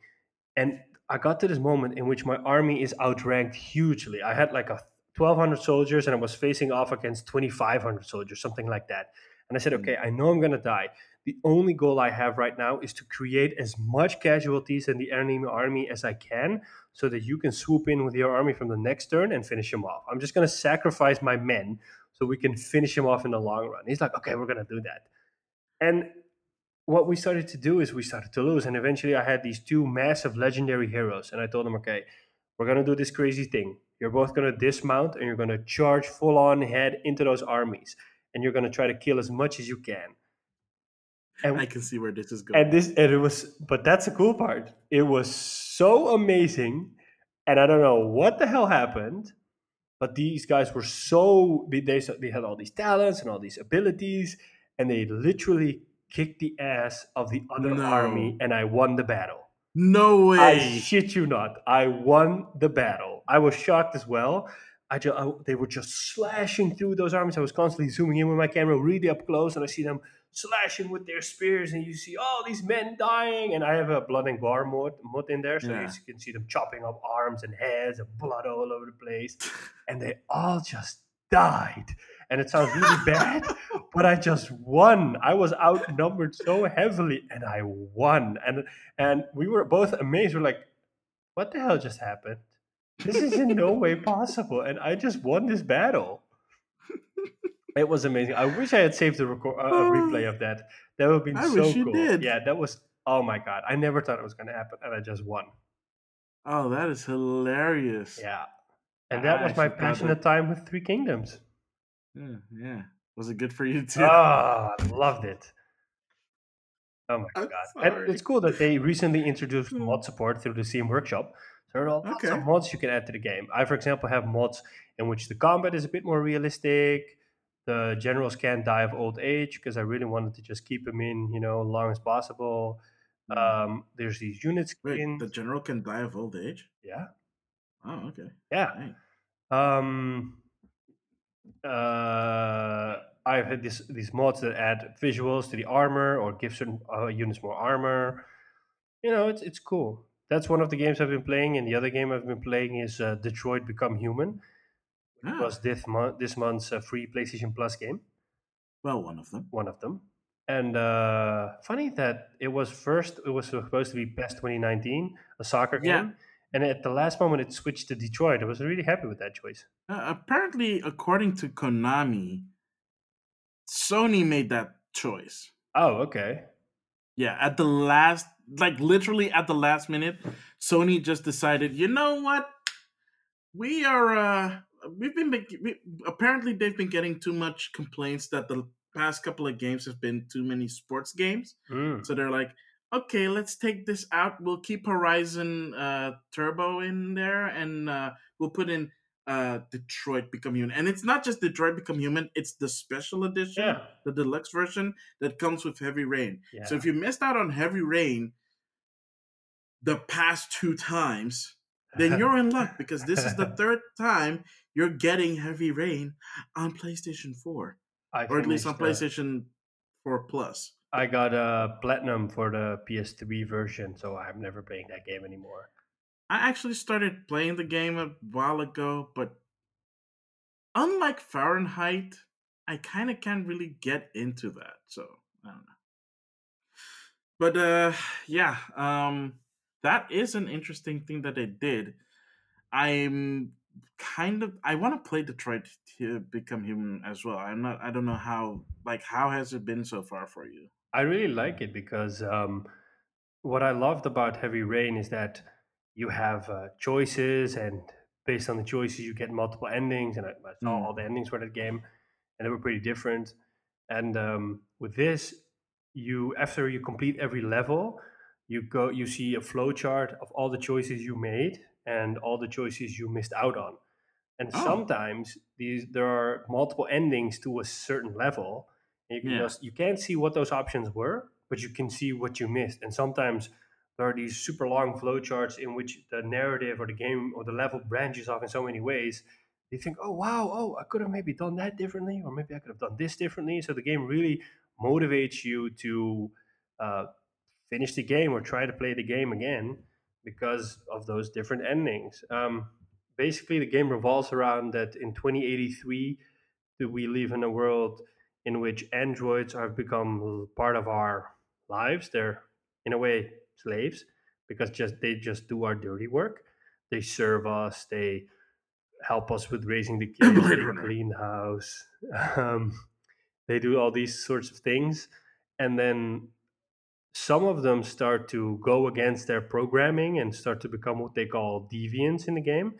B: and I got to this moment in which my army is outranked hugely. I had like a 1200 soldiers and I was facing off against 2500 soldiers, something like that. And I said,
A: Mm.
B: okay, I know I'm going to die. The only goal I have right now is to create as much casualties in the enemy army as I can so that you can swoop in with your army from the next turn and finish them off. I'm just going to sacrifice my men so we can finish him off in the long run. He's like, okay, we're going to do that. And what we started to do is we started to lose. And eventually I had these two massive legendary heroes. And I told them, okay, we're going to do this crazy thing. You're both going to dismount and you're going to charge full on head into those armies. And you're going to try to kill as much as you can. And,
A: I can see where this is going.
B: and this, and it was, but that's the cool part. It was so amazing. And I don't know what the hell happened, but these guys were so, they, they had all these talents and all these abilities. And they literally kicked the ass of the other
A: No.
B: army. And I won the battle.
A: no way.
B: I shit you not. I won the battle. I was shocked as well. I just, I, they were just slashing through those armies. I was constantly zooming in with my camera really up close, and I see them slashing with their spears, and you see all these men dying. And I have a blood and gore mode, mode in there, so
A: Yeah.
B: you can see them chopping up arms and heads and blood all over the place. And they all just died. And it sounds really bad, but I just won. I was outnumbered so heavily, and I won. And and we were both amazed. We're like, "What the hell just happened? This is in no way possible." And I just won this battle. It was amazing. I wish I had saved a, record, uh, a replay of that. That would have been
A: I
B: so
A: wish you
B: cool.
A: did.
B: Yeah, that was. Oh my god! I never thought it was going to happen, and I just won.
A: oh, that is hilarious.
B: Yeah, and that
A: I
B: was my passionate time with Three Kingdoms.
A: Yeah, yeah. Was it good for you too?
B: Oh, I loved it. Oh my
A: I'm
B: god! And it's cool that they recently introduced
A: Hmm.
B: mod support through the Steam Workshop. So there are lots
A: Okay.
B: of mods you can add to the game. I, for example, have mods in which the combat is a bit more realistic. The generals can't die of old age because I really wanted to just keep them in, you know, as long as possible. Um, there's these units.
A: Wait, the general can die of old age?
B: yeah,
A: Oh, okay.
B: yeah.
A: Dang.
B: Um, uh, I've had this, these mods that add visuals to the armor or give certain uh, units more armor. You know, it's it's cool. That's one of the games I've been playing, and the other game I've been playing is uh, Detroit Become Human. It
A: Ah,
B: was this month this month's uh, free PlayStation Plus game,
A: well, one of them.
B: one of them. And uh, funny that it was first, it was supposed to be PES 2019, a soccer game.
A: Yeah.
B: And at the last moment, it switched to Detroit. I was really happy with that choice.
A: Uh, apparently, according to Konami, Sony made that choice.
B: Oh, okay.
A: Yeah, at the last, like literally at the last minute, Sony just decided, you know what? We are, uh, we've been, we, apparently, they've been getting too much complaints that the past couple of games have been too many sports games.
B: Mm.
A: So they're like, okay, let's take this out. We'll keep Horizon uh, Turbo in there, and uh, we'll put in uh, Detroit Become Human. And it's not just Detroit Become Human; it's the special edition,
B: Yeah.
A: the deluxe version that comes with Heavy Rain.
B: Yeah.
A: So if you missed out on Heavy Rain the past two times, then you're in luck because this is the third time you're getting Heavy Rain on PlayStation 4,
B: I
A: or at least on PlayStation 4 Plus.
B: I got a platinum for the PS3 version, so I'm never playing that game anymore.
A: I actually started playing the game a while ago, but unlike Fahrenheit, I kind of can't really get into that. So I don't know. But uh, yeah, um, that is an interesting thing that they did. I'm kind of I want to play Detroit to become human as well. I'm not. I don't know how. Like, how has it been so far for you?
B: I really like it because um, what I loved about Heavy Rain is that you have uh, choices, and based on the choices, you get multiple endings. And I, I saw
A: Mm.
B: all the endings for that game, and they were pretty different. And um, with this, you after you complete every level, you go you see a flow chart of all the choices you made and all the choices you missed out on. And
A: Oh.
B: sometimes these there are multiple endings to a certain level, you can
A: Yeah.
B: just you can't see what those options were, but you can see what you missed. And sometimes there are these super long flowcharts in which the narrative or the game or the level branches off in so many ways. You think, oh wow, oh I could have maybe done that differently, or maybe I could have done this differently. So the game really motivates you to uh, finish the game or try to play the game again because of those different endings. Um, basically, the game revolves around that in 2083, that we live in a world in which androids have become part of our lives. They're in a way slaves because just they just do our dirty work. They serve us. They help us with raising the kids. They clean the house. Um, they do all these sorts of things, and then some of them start to go against their programming and start to become what they call deviants in the game.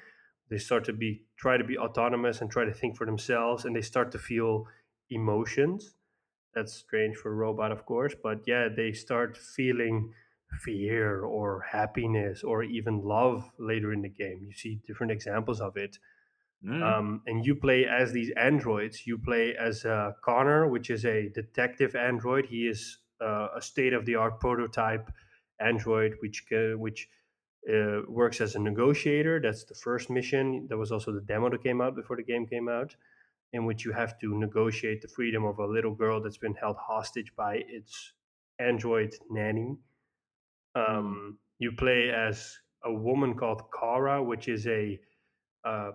B: They start to be try to be autonomous and try to think for themselves, and they start to feel emotions. That's strange for a robot, of course, but yeah, they start feeling fear or happiness or even love later in the game. You see different examples of it.
A: Yeah.
B: Um, and you play as these androids. You play as uh, Connor, which is a detective android. He is uh, a state-of-the-art prototype android, which which uh, works as a negotiator. That's the first mission. There was also the demo that came out before the game came out, in which you have to negotiate the freedom of a little girl that's been held hostage by its android nanny. Um, You play as a woman called Kara, which is a uh,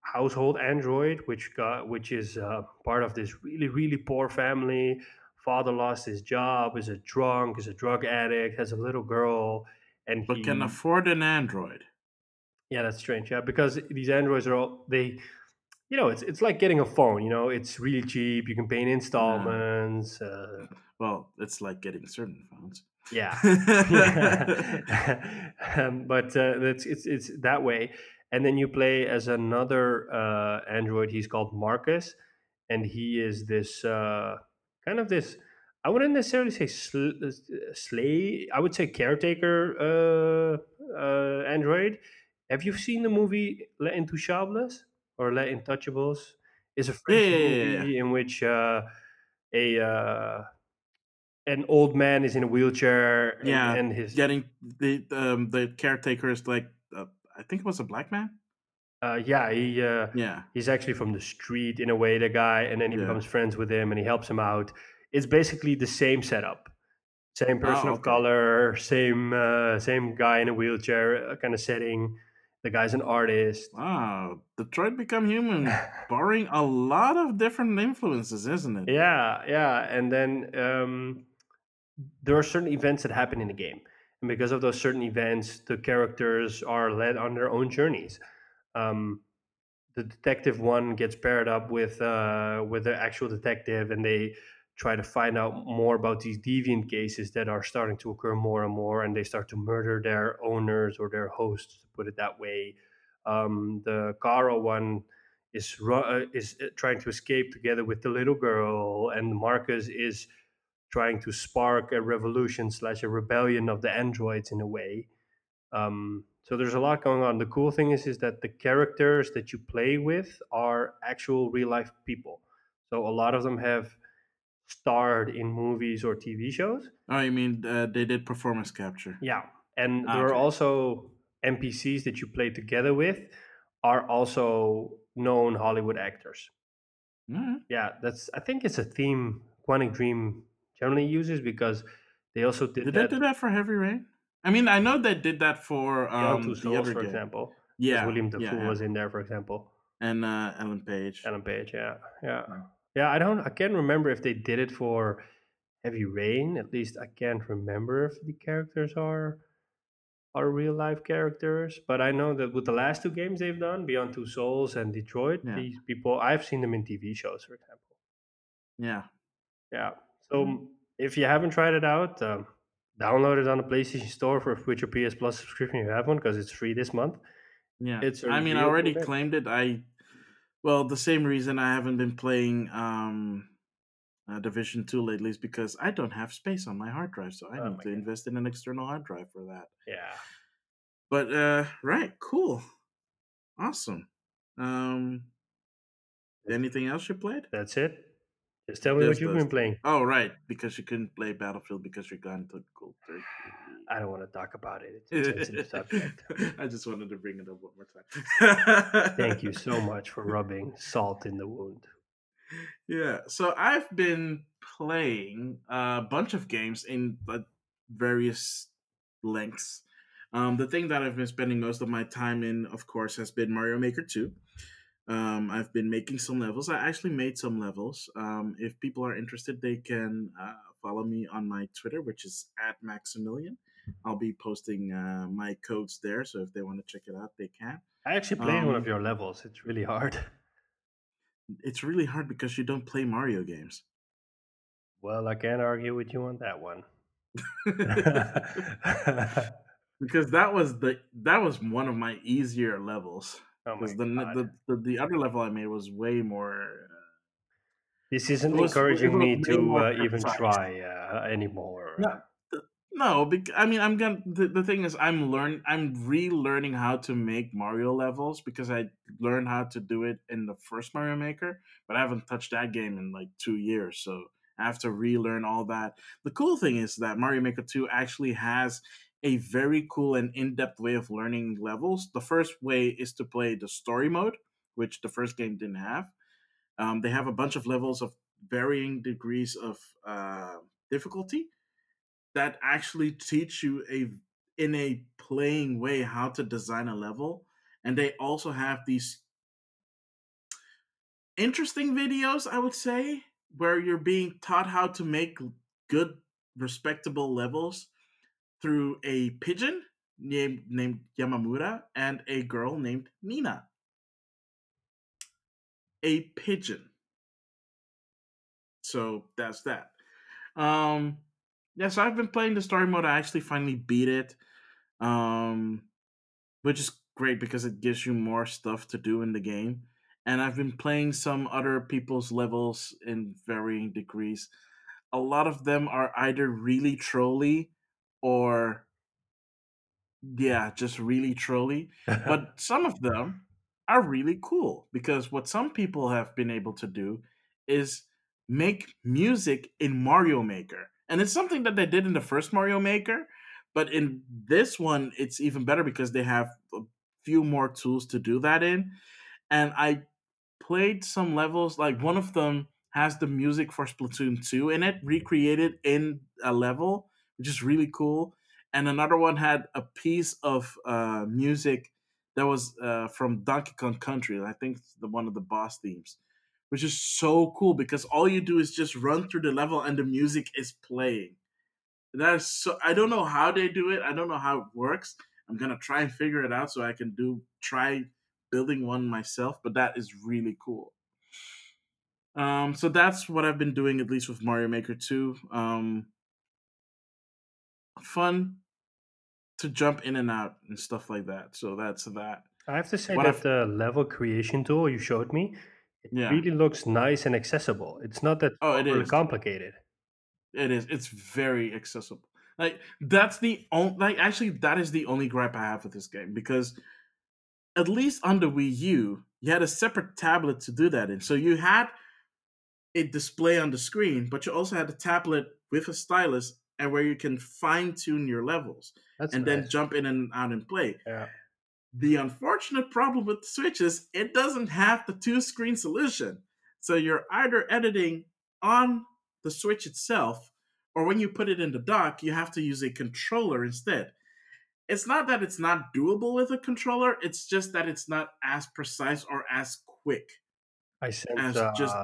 B: household android, which got which is uh, part of this really really poor family. Father lost his job, is a drunk, is a drug addict, has a little girl, and
A: but
B: he
A: can afford an Android.
B: yeah, that's strange. Yeah, because these androids are all they, you know, it's it's like getting a phone. You know, it's really cheap. You can pay in installments. Uh,
A: Well, it's like getting certain phones.
B: yeah, um, but uh, it's it's it's that way. And then you play as another uh, android. He's called Marcus, and he is this uh, kind of this. I wouldn't necessarily say sl- uh, slay. I would say caretaker uh, uh, android. Have you seen the movie Les Intouchables or Les Intouchables? Is a French
A: Yeah,
B: movie in which uh, a uh, an old man is in a wheelchair and,
A: Yeah,
B: and his
A: Getting the um, the caretaker is like uh, I think it was a black man.
B: Uh, yeah he uh,
A: Yeah,
B: he's actually from the street in a way the guy and then he
A: Yeah.
B: becomes friends with him and he helps him out it's basically the same setup same person
A: Oh,
B: of color same uh, same guy in a wheelchair uh, kind of setting The guy's an artist.
A: Wow, Detroit Become Human, borrowing a lot of different influences, isn't it?
B: Yeah, yeah. And then um, there are certain events that happen in the game, and because of those certain events, the characters are led on their own journeys. Um, the detective one gets paired up with uh, with the actual detective, and they try to find out more about these deviant cases that are starting to occur more and more, and they start to murder their owners or their hosts, to put it that way. Um, the Kara one is uh, is uh, trying to escape together with the little girl, and Marcus is trying to spark a revolution slash a rebellion of the androids in a way. Um, so there's a lot going on. The cool thing is is that the characters that you play with are actual real life people. So a lot of them have starred in movies or TV shows.
A: Oh, you mean uh, they did performance capture?
B: Yeah, and
A: Ah,
B: there are also NPCs that you play together with are also known Hollywood actors.
A: Alright.
B: Yeah, that's I think it's a theme Quantic Dream generally uses because they also did,
A: Did they
B: that
A: do that for Heavy Rain? I mean, I know they did that for
B: Beyond
A: um,
B: Two
A: the
B: Souls,
A: other
B: for
A: game.
B: example.
A: Yeah,
B: William
A: yeah,
B: Dafoe
A: yeah.
B: was in there, for example.
A: and uh, Ellen Page.
B: Ellen Page, yeah, yeah,
A: Yeah.
B: yeah. I don't, I can't remember if they did it for Heavy Rain. At least I can't remember if the characters are are real life characters. But I know that with the last two games they've done, Beyond Two Souls and Detroit,
A: Yeah.
B: these people I've seen them in TV shows, for example.
A: Yeah,
B: Yeah. So if you haven't tried it out, um, download it on the PlayStation Store for with your PS Plus subscription. You have one because it's free this month.
A: yeah.
B: It's
A: I mean, I already
B: game.
A: claimed it. I well, the same reason I haven't been playing um, uh, Division Two lately is because I don't have space on my hard drive, so I
B: Oh
A: need to
B: God.
A: invest in an external hard drive for that.
B: Yeah.
A: But uh, right, cool, awesome. Um, anything else you played?
B: That's it. Just tell me what you've
A: those
B: been playing.
A: Oh, right, because you couldn't play Battlefield because you're gone to Cold Turkey.
B: I don't want to talk about it. It's a sensitive subject.
A: I just wanted to bring it up one more time.
B: Thank you so much for rubbing salt in the wound.
A: Yeah, so I've been playing a bunch of games in various lengths. Um, the thing that I've been spending most of my time in, of course, has been Mario Maker 2. Um, I've been making some levels. I actually made some levels. Um, if people are interested, they can uh, follow me on my Twitter, which is at Maximilian. I'll be posting uh, my codes there, so if they want to check it out, they can.
B: I actually played one of
A: Um,
B: your levels. It's really hard.
A: It's really hard because you don't play Mario games.
B: Well, I can't argue with you on that one.
A: because that was the that was one of my easier levels.
B: Oh
A: Because the, the the the other level I made was way more. Uh,
B: This isn't
A: was-
B: encouraging me to uh, even try uh, anymore.
A: No. no, bec- I mean I'm gonna. The, the thing is, I'm learn I'm relearning how to make Mario levels because I learned how to do it in the first Mario Maker, but I haven't touched that game in like two years, so I have to relearn all that. The cool thing is that Mario Maker Two actually has a very cool and in-depth way of learning levels. The first way is to play the story mode, which the first game didn't have. Um, they have a bunch of levels of varying degrees of uh, difficulty that actually teach you a in a playing way how to design a level and they also have these interesting videos i would say where you're being taught how to make good respectable levels through a pigeon named, named yamamura and a girl named nina a pigeon so that's that um yeah, so I've been playing the story mode. I actually finally beat it, um, which is great because it gives you more stuff to do in the game. And I've been playing some other people's levels in varying degrees. A lot of them are either really trolly or, yeah, just really trolly. But some of them are really cool because what some people have been able to do is make music in Mario Maker. And it's something that they did in the first Mario Maker, but in this one it's even better because they have a few more tools to do that in. And I played some levels like one of them has the music for Splatoon 2 in it, recreated in a level, which is really cool. And another one had a piece of uh, music that was uh, from Donkey Kong Country. I think the one of the boss themes, which is so cool because all you do is just run through the level and the music is playing. That is so. I don't know how they do it. I don't know how it works. I'm gonna try and figure it out so I can do try building one myself. But that is really cool. Um, so that's what I've been doing, at least with Mario Maker 2. Um, fun to jump in and out and stuff like that. So that's that.
B: I have to say what that I've... the level creation tool you showed me, it yeah. really looks nice and accessible. It's not that oh, it is. complicated.
A: It is. It's very accessible. Like that's the only like actually that is the only gripe I have with this game because at least on the Wii U, you had a separate tablet to do that in. So you had a display on the screen, but you also had a tablet with a stylus and where you can fine tune your levels That's and nice. then jump in and out and play.
B: Yeah.
A: The unfortunate problem with the Switch is it doesn't have the two screen solution. So you're either editing on the Switch itself, or when you put it in the dock, you have to use a controller instead. It's not that it's not doable with a controller, it's just that it's not as precise or as quick.
B: I sense as uh, just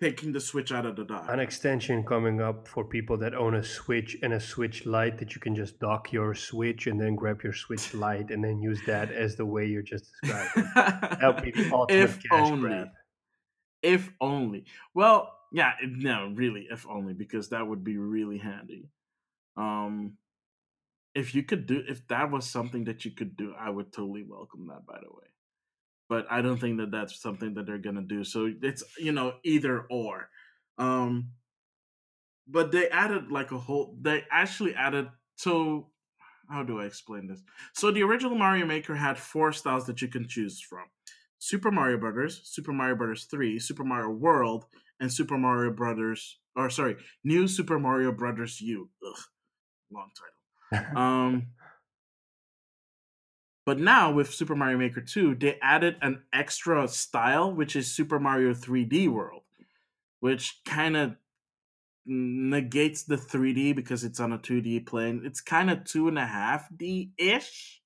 A: taking the Switch out of the dock.
B: An extension coming up for people that own a Switch and a Switch Lite that you can just dock your Switch and then grab your Switch Lite and then use that as the way you're just described. that would be the ultimate if cash only. grab.
A: If only. Well, yeah, no, really, if only because that would be really handy. Um, if you could do, if that was something that you could do, I would totally welcome that. By the way but I don't think that that's something that they're gonna do. So it's you know either or. Um, but they added like a whole. They actually added so. How do I explain this? So the original Mario Maker had four styles that you can choose from: Super Mario Brothers, Super Mario Brothers Three, Super Mario World, and Super Mario Brothers. Or sorry, New Super Mario Brothers U. Ugh, long title. um but now with Super Mario Maker 2, they added an extra style, which is Super Mario 3D World, which kind of negates the 3D because it's on a 2D plane. It's kind of two and a half D ish,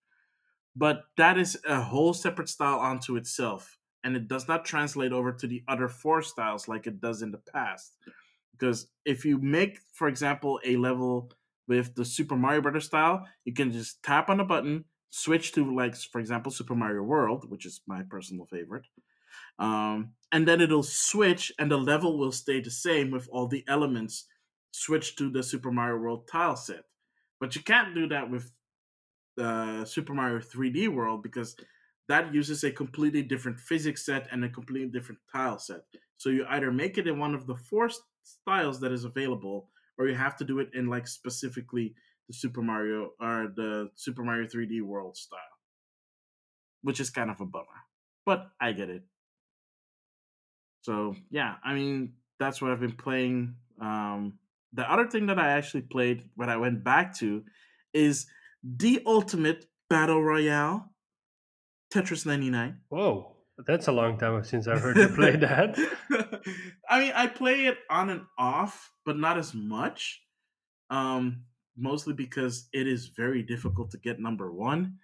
A: but that is a whole separate style onto itself. And it does not translate over to the other four styles like it does in the past. Because if you make, for example, a level with the Super Mario Brothers style, you can just tap on a button switch to like for example super mario world which is my personal favorite um, and then it'll switch and the level will stay the same with all the elements switch to the super mario world tile set. But you can't do that with the super mario 3d world because that uses a completely different physics set and a completely different tile set. So you either make it in one of the four styles that is available or you have to do it in like specifically the Super Mario or the Super Mario 3D World style, which is kind of a bummer, but I get it. So yeah, I mean that's what I've been playing. Um, the other thing that I actually played when I went back to is the ultimate battle royale, Tetris 99.
B: Whoa, that's a long time since I've heard you play that.
A: I mean, I play it on and off, but not as much. Um, mostly because it is very difficult to get number one.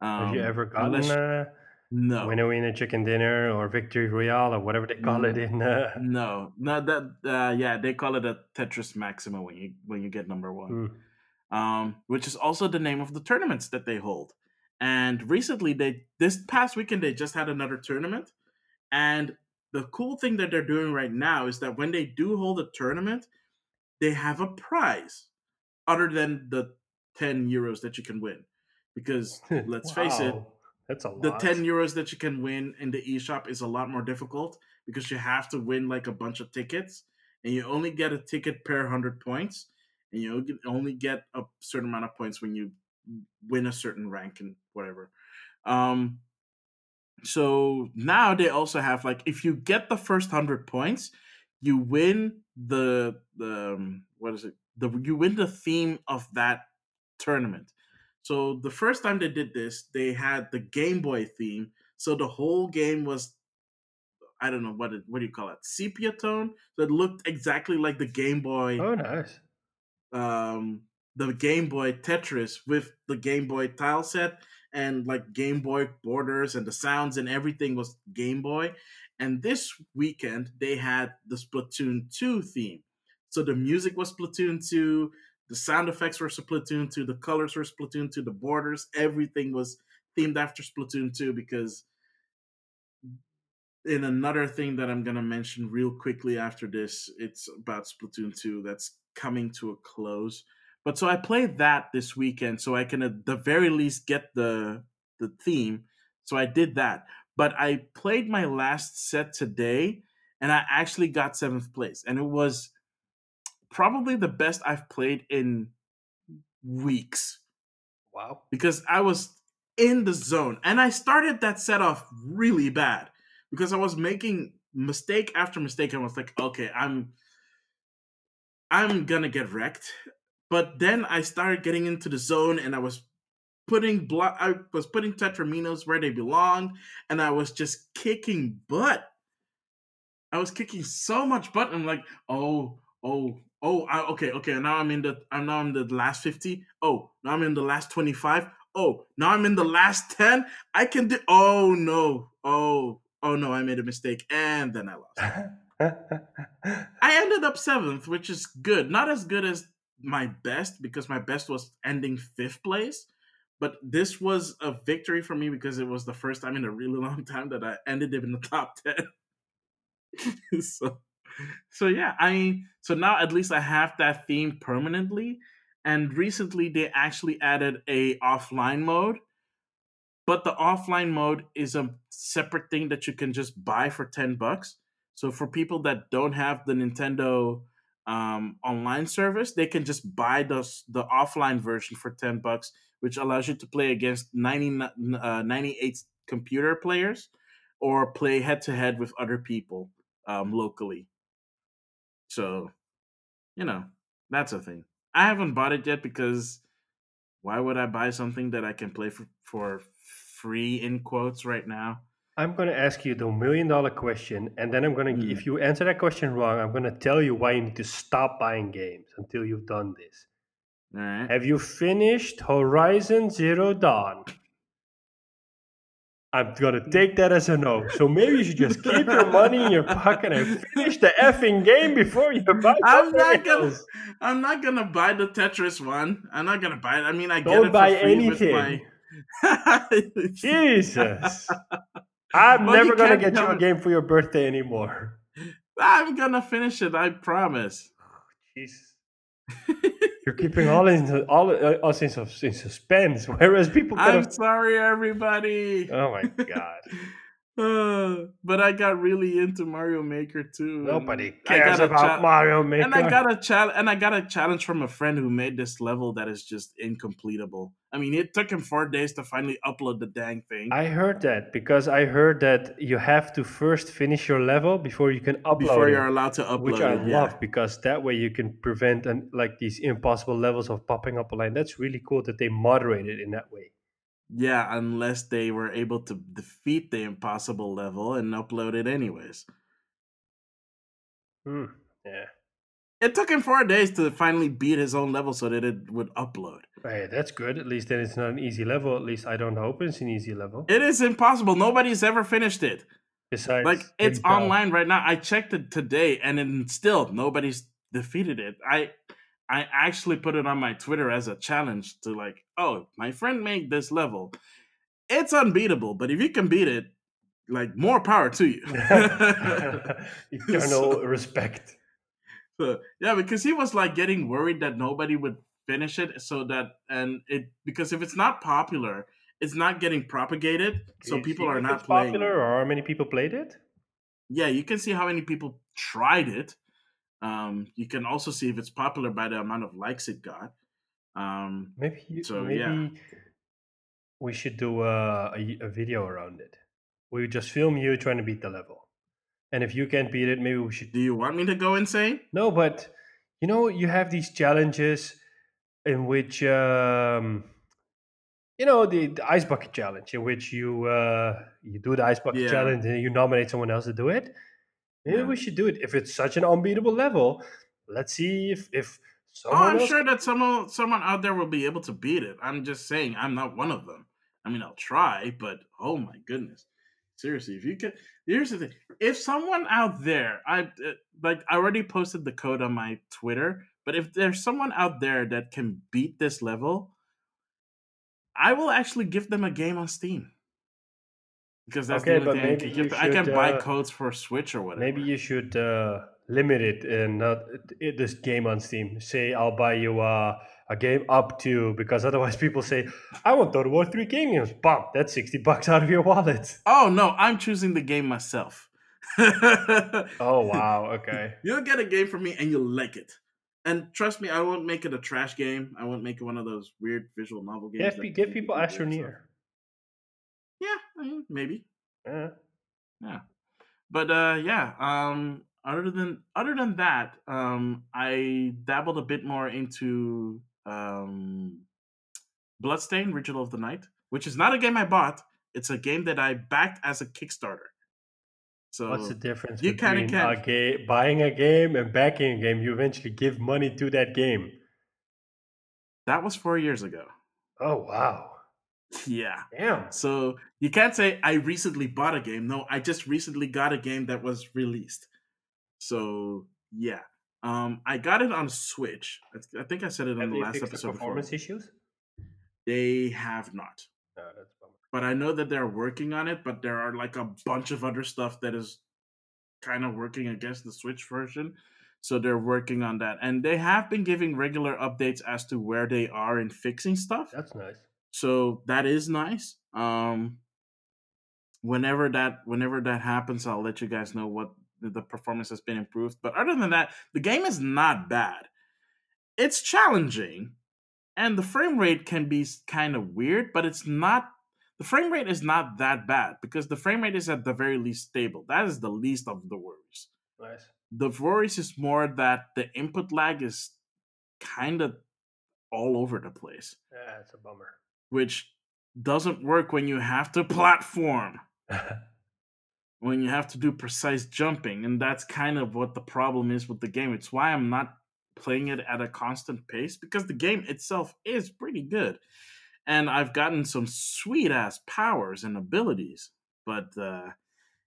B: Um, Have you um, ever gotten unless, a no winner winner chicken dinner or victory royale or whatever they call no. it in? Uh...
A: No, no, that uh, yeah, they call it a Tetris Maximus when you when you get number one, mm. um, which is also the name of the tournaments that they hold. And recently, they this past weekend they just had another tournament, and the cool thing that they're doing right now is that when they do hold a tournament, they have a prize other than the 10 euros that you can win. Because let's wow. face it,
B: that's a lot.
A: The 10 euros that you can win in the eShop is a lot more difficult because you have to win like a bunch of tickets and you only get a ticket per 100 points and you only get a certain amount of points when you win a certain rank and whatever. Um so now they also have like if you get the first 100 points, you win the the um, what is it? The you win the theme of that tournament. So the first time they did this, they had the Game Boy theme. So the whole game was I don't know what it, what do you call it? Sepia tone. So it looked exactly like the Game Boy.
B: Oh, nice.
A: Um, the Game Boy Tetris with the Game Boy tile set, and like Game Boy borders and the sounds and everything was Game Boy. And this weekend they had the Splatoon 2 theme. So the music was Splatoon 2, the sound effects were Splatoon 2, the colors were Splatoon 2, the borders, everything was themed after Splatoon 2 because in another thing that I'm gonna mention real quickly after this, it's about Splatoon 2 that's coming to a close. But so I played that this weekend, so I can at the very least get the the theme. So I did that. But I played my last set today, and I actually got seventh place, and it was probably the best I've played in weeks.
B: Wow!
A: Because I was in the zone, and I started that set off really bad because I was making mistake after mistake. and I was like, okay, I'm I'm gonna get wrecked. But then I started getting into the zone and I was putting block I was putting tetraminos where they belong, and I was just kicking butt. I was kicking so much butt. I'm like, oh, oh, oh, I, okay, okay. Now I'm in the uh, I'm now in the last 50. Oh, now I'm in the last 25. Oh, now I'm in the last 10. I can do oh no. Oh, oh no, I made a mistake, and then I lost. I ended up seventh, which is good. Not as good as my best because my best was ending fifth place. But this was a victory for me because it was the first time in a really long time that I ended up in the top ten. so, so yeah, I mean, so now at least I have that theme permanently. And recently they actually added a offline mode but the offline mode is a separate thing that you can just buy for 10 bucks so for people that don't have the nintendo um, online service they can just buy the, the offline version for 10 bucks which allows you to play against 90, uh, 98 computer players or play head to head with other people um, locally so you know that's a thing i haven't bought it yet because why would i buy something that i can play for, for free in quotes right now.
B: I'm going to ask you the million dollar question, and then I'm going to, mm. if you answer that question wrong, I'm going to tell you why you need to stop buying games until you've done this.
A: Right.
B: Have you finished Horizon Zero Dawn? I'm gonna take that as a no. So maybe you should just keep your money in your pocket and finish the effing game before you buy.
A: I'm not gonna. I'm not gonna buy the Tetris one. I'm not gonna buy it. I mean, I
B: don't
A: get it
B: buy anything.
A: My,
B: Jesus. I'm well, never to get you a game for your birthday anymore.
A: I'm to finish it, I promise.
B: Oh, Jesus. You're keeping all in all uh, us in, in suspense, whereas people.
A: I'm sorry, everybody.
B: Oh my god.
A: Uh, but I got really into Mario Maker too.
B: Nobody cares about cha- Mario Maker.
A: And I got a challenge, and I got a challenge from a friend who made this level that is just incompletable. I mean, it took him four days to finally upload the dang thing.
B: I heard that because I heard that you have to first finish your level before you can upload.
A: Before you're allowed to upload,
B: which I
A: it,
B: love
A: yeah.
B: because that way you can prevent and like these impossible levels of popping up online. That's really cool that they moderate it in that way.
A: Yeah, unless they were able to defeat the impossible level and upload it anyways.
B: Hmm. Yeah.
A: It took him four days to finally beat his own level so that it would upload.
B: Hey, that's good. At least then it's not an easy level. At least I don't hope it's an easy level.
A: It is impossible. Nobody's ever finished it.
B: Besides,
A: like it's online right now. I checked it today, and then still nobody's defeated it. I I actually put it on my Twitter as a challenge to like, oh, my friend made this level. It's unbeatable, but if you can beat it, like more power to you.
B: Eternal so, respect.
A: So, yeah, because he was like getting worried that nobody would finish it, so that and it because if it's not popular, it's not getting propagated, so people are not playing.
B: Popular, or how many people played it?
A: Yeah, you can see how many people tried it um, you can also see if it's popular by the amount of likes it got. Um,
B: maybe you, so, maybe yeah. we should do a, a, a video around it. We just film you trying to beat the level, and if you can't beat it, maybe we should.
A: Do you want me to go insane?
B: No, but you know you have these challenges in which um, you know the, the, ice bucket challenge in which you uh, you do the ice bucket yeah. challenge and you nominate someone else to do it Maybe yeah. we should do it. If it's such an unbeatable level, let's see if if someone.
A: oh, I'm else... sure that someone someone out there will be able to beat it. I'm just saying I'm not one of them. I mean, I'll try, but oh my goodness, seriously, if you can, here's the thing: if someone out there, I uh, like, I already posted the code on my Twitter, but if there's someone out there that can beat this level, I will actually give them a game on Steam because that's
B: Okay,
A: the only thing I can give. I can
B: should
A: buy
B: uh,
A: codes for Switch or whatever.
B: maybe you should uh, limit it and not it, this game on Steam. Say I'll buy you uh, a game up to because otherwise people say I want Total War three game games. Bam, that's sixty bucks out of your wallet.
A: Oh no, I'm choosing the game myself.
B: Oh wow, okay.
A: You'll get a game from me and you'll like it. And trust me, I won't make it a trash game. I won't make it one of those weird visual novel games.
B: Give, give people Astroneer.
A: Yeah, I mean, maybe.
B: Yeah.
A: Yeah. But uh yeah, um other than other than that, um I dabbled a bit more into um Bloodstained Ritual of the Night, which is not a game I bought. It's a game that I backed as a Kickstarter. So
B: What's the difference
A: you
B: between a
A: can-
B: ga- buying a game and backing a game? You eventually give money to that game.
A: that was 4 years ago.
B: Oh wow.
A: Yeah.
B: Damn.
A: So you can't say I recently bought a game. No, I just recently got a game that was released. So yeah, um, I got it on Switch. I- I think I said it on the last
B: fixed the
A: episode. Before.
B: performance issues?
A: They have not,
B: No, that's a bummer.
A: but I know that they're working on it. But there are like a bunch of other stuff that is kind of working against the Switch version. So they're working on that, and they have been giving regular updates as to where they are in fixing stuff.
B: That's nice.
A: So that is nice um whenever that whenever that happens i'll let you guys know what the- performance has been improved but other than that the game is not bad it's challenging and the frame rate can be kind of weird but it's not the frame rate is not that bad because the frame rate is at the very least stable that is the least of the worries
B: Nice.
A: the worries is more that the input lag is kind of all over the place
B: Yeah, it's a bummer.
A: Which doesn't work when you have to platform, when you have to do precise jumping. And that's kind of what the problem is with the game. It's why I'm not playing it at a constant pace because the game itself is pretty good. And I've gotten some sweet ass powers and abilities. But uh,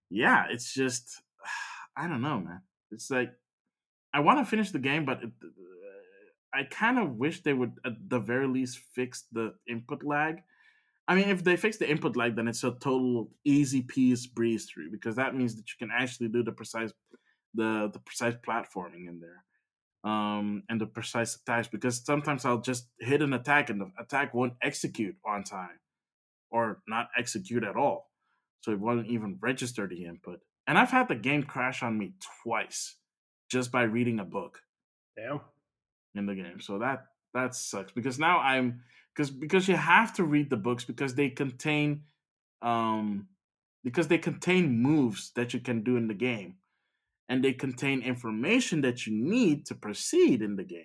A: yeah, it's just, I don't know, man. It's like, I want to finish the game, but it, I kind of wish they would, at the very least, fix the input lag. I mean, if they fix the input lag, then it's a total easy piece breeze through because that means that you can actually do the precise, the the precise platforming in there, um, and the precise attacks. Because sometimes I'll just hit an attack and the attack won't execute on time, or not execute at all, so it won't even register the input. And I've had the game crash on me twice, just by reading a book
B: Damn.
A: In the game. So that that sucks because now I'm because because you have to read the books because they contain um because they contain moves that you can do in the game and they contain information that you need to proceed in the game.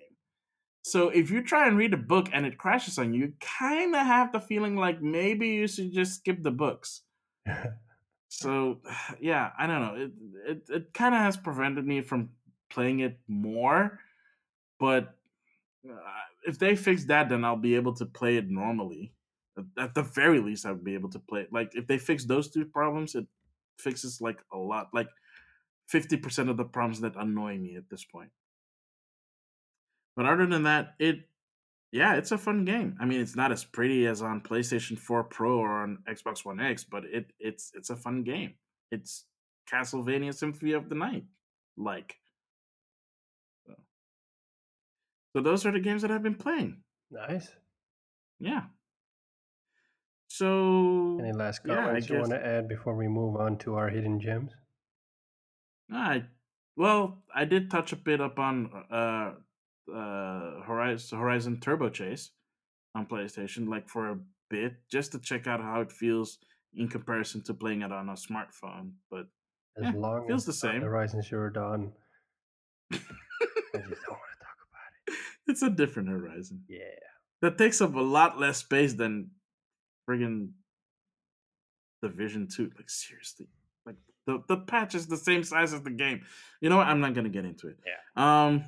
A: So if you try and read a book and it crashes on you, you kind of have the feeling like maybe you should just skip the books. So yeah, I don't know. It it, it kind of has prevented me from playing it more, but Uh, if they fix that, then I'll be able to play it normally. At- the very least, I would be able to play it. Like if they fix those two problems, it fixes like a lot, like fifty percent of the problems that annoy me at this point. But other than that, it yeah, it's a fun game. I mean, it's not as pretty as on PlayStation 4 Pro or on Xbox One X, but it it's it's a fun game. It's Castlevania Symphony of the Night like. So those are the games that I've been playing.
B: nice.
A: Yeah. So
B: Any last
A: yeah, I
B: comments you
A: guess-
B: want to add before we move on to our hidden gems?
A: I well, I did touch a bit up on uh uh Horizon Horizon Turbo Chase on PlayStation, like for a bit, just to check out how it feels in comparison to playing it on a smartphone. But
B: As
A: Yeah,
B: long
A: feels
B: as
A: the same.
B: Horizon Zero Dawn just don't want to talk about it.
A: It's a different Horizon
B: Yeah.
A: that takes up a lot less space than friggin' Division Two. Like seriously, like the the patch is the same size as the game. You know what? I'm not gonna get into it.
B: Yeah.
A: Um.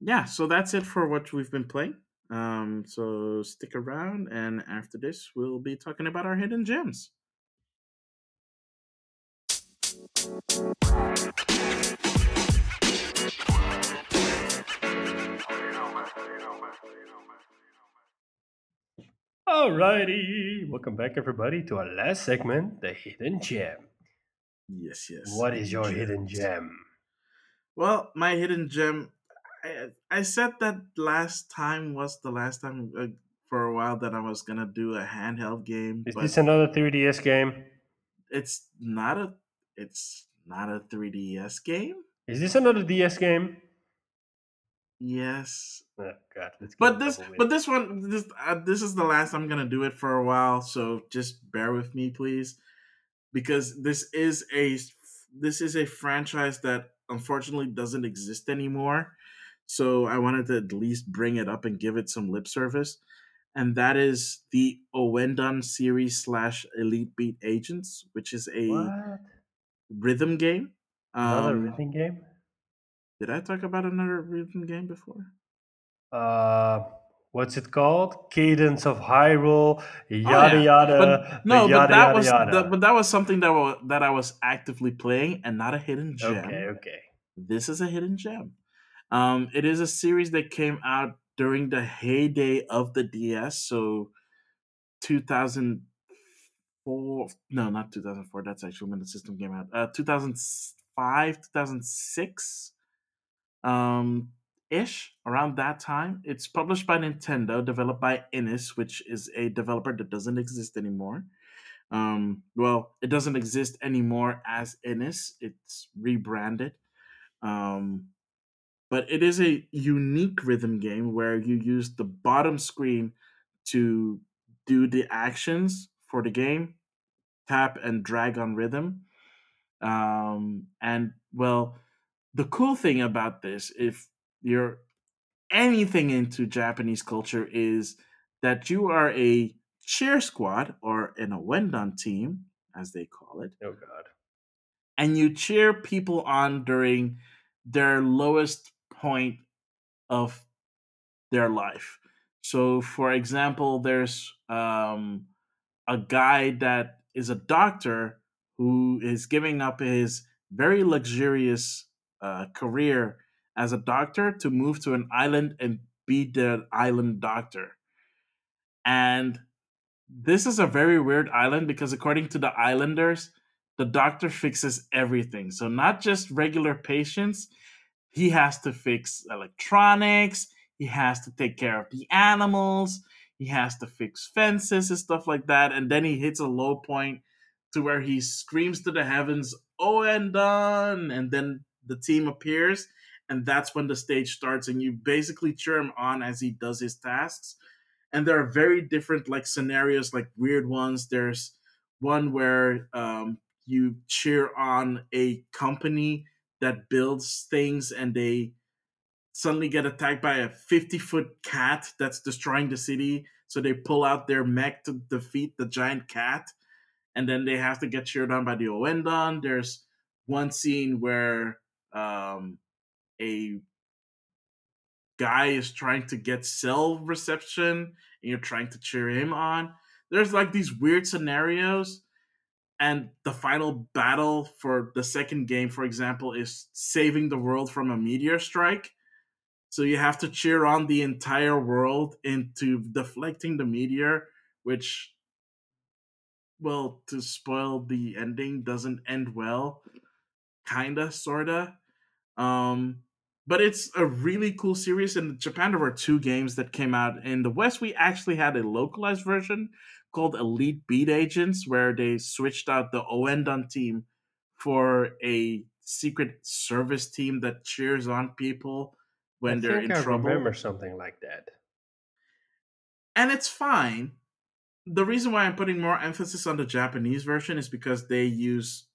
A: Yeah. So that's it for what we've been playing. Um, so stick around, and after this, we'll be talking about our hidden gems.
B: Alrighty, welcome back everybody to our last segment, the hidden gem.
A: Yes, yes.
B: What is your hidden gem?
A: Well, my hidden gem, I, I said that last time was the last time uh, for a while that I was gonna do a handheld game.
B: Is this another 3DS game?
A: It's not a. It's not a 3DS game.
B: Is this another DS game?
A: Yes.
B: Oh God,
A: but this, but this one, this, uh, this is the last I'm gonna do it for a while. So just bear with me, please, because this is a this is a franchise that unfortunately doesn't exist anymore. So I wanted to at least bring it up and give it some lip service, and that is the Ouendan series slash Elite Beat Agents, which is a
B: what?
A: rhythm game.
B: Another um, rhythm game.
A: Did I talk about another rhythm game before?
B: Uh, what's it called? Cadence of Hyrule, yada oh, yeah. yada.
A: But, no, yada, but that yada, was yada. but that was something that was, that I was actively playing and not a hidden gem.
B: Okay, okay.
A: This is a hidden gem. Um, it is a series that came out during the heyday of the DS, so 2004. No, not 2004. That's actually when the system came out. Uh, 2005, 2006 um, ish around that time. It's published by Nintendo, developed by iNiS, which is a developer that doesn't exist anymore. Um, well, it doesn't exist anymore as iNiS. It's rebranded. Um, but it is a unique rhythm game where you use the bottom screen to do the actions for the game, tap and drag on rhythm. Um, and well, the cool thing about this, if you're anything into Japanese culture, is that you are a cheer squad or an Ouendan team, as they call it.
B: Oh God!
A: And you cheer people on during their lowest point of their life. So, for example, there's um, a guy that is a doctor who is giving up his very luxurious uh, career as a doctor to move to an island and be the island doctor. And this is a very weird island because, according to the islanders, the doctor fixes everything. So, not just regular patients, he has to fix electronics, he has to take care of the animals, he has to fix fences and stuff like that. And then he hits a low point to where he screams to the heavens, Oh, and done. And then the team appears, and that's when the stage starts, and you basically cheer him on as he does his tasks. And there are very different like scenarios, like weird ones. There's one where um, you cheer on a company that builds things, and they suddenly get attacked by a 50 foot cat that's destroying the city. So they pull out their mech to defeat the giant cat. And then they have to get cheered on by the Ouendan. There's one scene where um, a guy is trying to get cell reception and you're trying to cheer him on. There's like these weird scenarios. And the final battle for the second game, for example, is saving the world from a meteor strike. So you have to cheer on the entire world into deflecting the meteor, which, well, to spoil the ending, doesn't end well. Kinda, sorta. Um, but it's a really cool series. In Japan, there were two games that came out. In the West, we actually had a localized version called Elite Beat Agents, where they switched out the Ouendan team for a secret service team that cheers on people when
B: I
A: they're in
B: I
A: trouble.
B: remember something like that.
A: And it's fine. The reason why I'm putting more emphasis on the Japanese version is because they use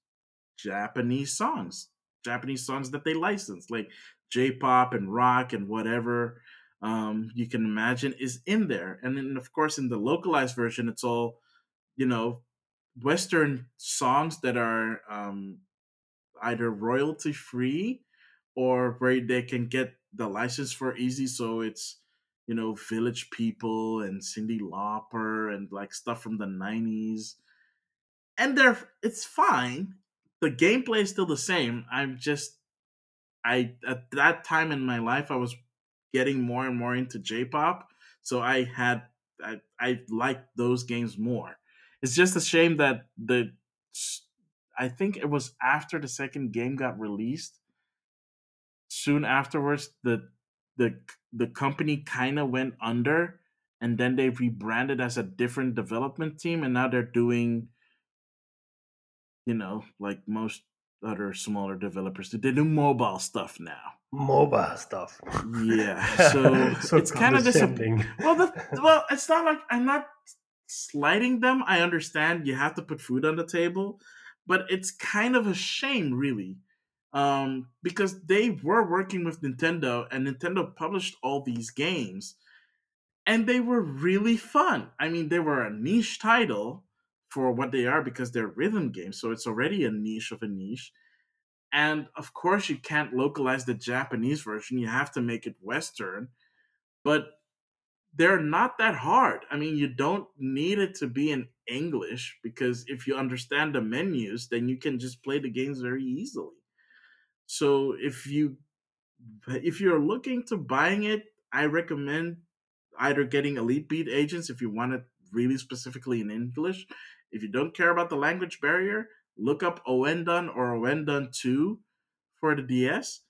A: Japanese songs. Japanese songs that they license, like J-pop and rock and whatever um, you can imagine is in there. And then, of course, in the localized version, it's all you know Western songs that are um, either royalty free or where they can get the license for easy. So it's you know, Village People and Cyndi Lauper and like stuff from the 90s. And they're it's fine. The gameplay is still the same. I'm just I at that time in my life I was getting more and more into J-pop, so I had I I liked those games more. It's just a shame that the I think it was after the second game got released. Soon afterwards, the the the company kind of went under, and then they rebranded as a different development team, and now they're doing, you know, like most other smaller developers, do they do mobile stuff now.
B: Mobile stuff.
A: Yeah, so, so it's kind of disappointing. Well, the, well, it's not like I'm not slighting them. I understand you have to put food on the table, but it's kind of a shame, really, um, because they were working with Nintendo, and Nintendo published all these games, and they were really fun. I mean, they were a niche title for what they are because they're rhythm games, so it's already a niche of a niche. And of course, you can't localize the Japanese version; you have to make it Western. But they're not that hard. I mean, you don't need it to be in English because if you understand the menus, then you can just play the games very easily. So if you if you're looking to buying it, I recommend either getting Elite Beat Agents if you want it really specifically in English. If you don't care about the language barrier, look up Ouendan or Ouendan 2 for the DS.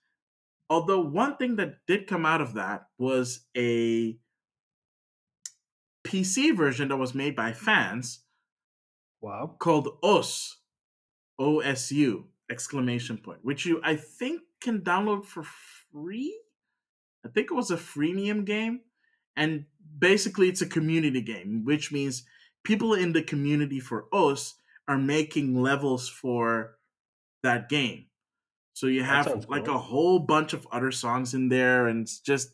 A: Although one thing that did come out of that was a PC version that was made by fans.
B: Wow.
A: Called OS, OSU exclamation point, which you I think can download for free. I think it was a freemium game, and basically it's a community game, which means people in the community for us are making levels for that game. So you have like cool. a whole bunch of other songs in there, and it's just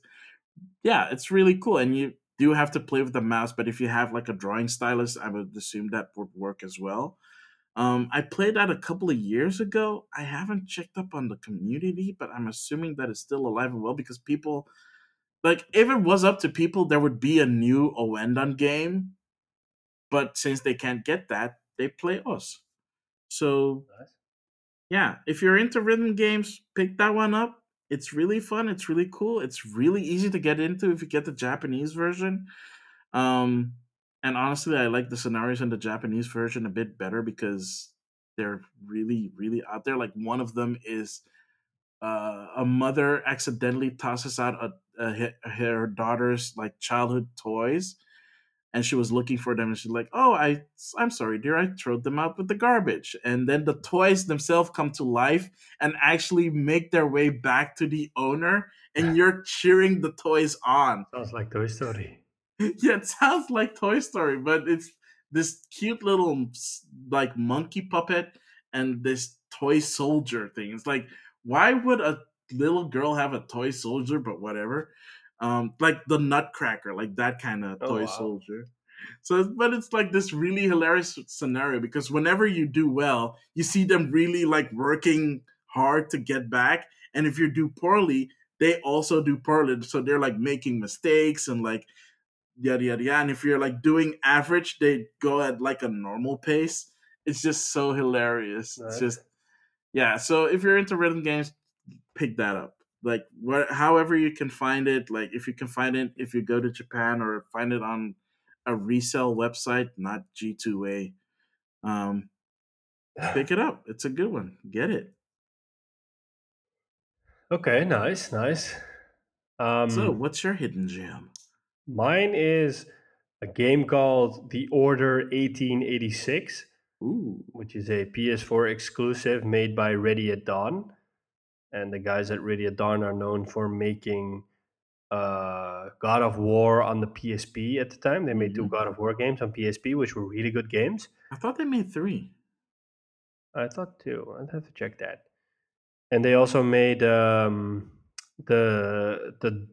A: yeah, it's really cool. And you do have to play with the mouse, but if you have like a drawing stylus, I would assume that would work as well. Um, I played that a couple of years ago. I haven't checked up on the community, but I'm assuming that it's still alive and well because people, like, if it was up to people, there would be a new Ouendan game. But since they can't get that, they play us. So, nice. yeah, if you're into rhythm games, pick that one up. It's really fun. It's really cool. It's really easy to get into if you get the Japanese version. Um, and honestly, I like the scenarios in the Japanese version a bit better because they're really, really out there. Like one of them is uh, a mother accidentally tosses out a, a, her daughter's like childhood toys and she was looking for them and she's like oh i i'm sorry dear i threw them out with the garbage. And then the toys themselves come to life and actually make their way back to the owner and you're cheering the toys on.
B: Sounds like toy story.
A: Yeah it sounds like toy story but it's this cute little like monkey puppet and this toy soldier thing. It's like why would a little girl have a toy soldier but whatever um, like the Nutcracker, like that kind of oh, toy wow. soldier. So, but it's like this really hilarious scenario because whenever you do well, you see them really like working hard to get back, and if you do poorly, they also do poorly. So they're like making mistakes and like yada yada yada. And if you're like doing average, they go at like a normal pace. It's just so hilarious. It's just yeah. So if you're into rhythm games, pick that up like what however you can find it like if you can find it if you go to japan or find it on a resale website not g2a um pick it up. It's a good one. Get it.
B: Okay nice nice.
A: Um so what's your hidden gem?
B: Mine is a game called the order 1886
A: Ooh.
B: which is a ps4 exclusive made by ready at dawn and the guys at Dawn are known for making uh, God of War on the PSP at the time. They made mm-hmm. two God of War games on PSP, which were really good games.
A: I thought they made three.
B: I thought two. I'd have to check that. And they also made um, the the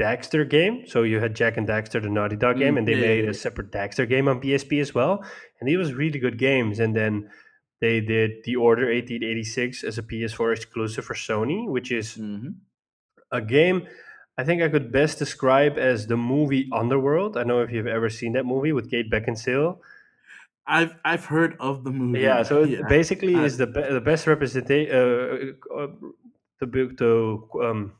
B: Daxter game. So you had Jak and Daxter, the Naughty Dog game, mm, and they yeah, made a separate Daxter game on PSP as well. And these was really good games. And then they did The Order 1886 as a PS4 exclusive for Sony, which is
A: mm-hmm.
B: a game I think I could best describe as the movie Underworld. I don't know if you've ever seen that movie with Kate Beckinsale.
A: I've I've heard of the movie.
B: Yeah, so it
A: Yeah.
B: basically
A: I-
B: is the be- the best representation. Uh, uh, to be- to um,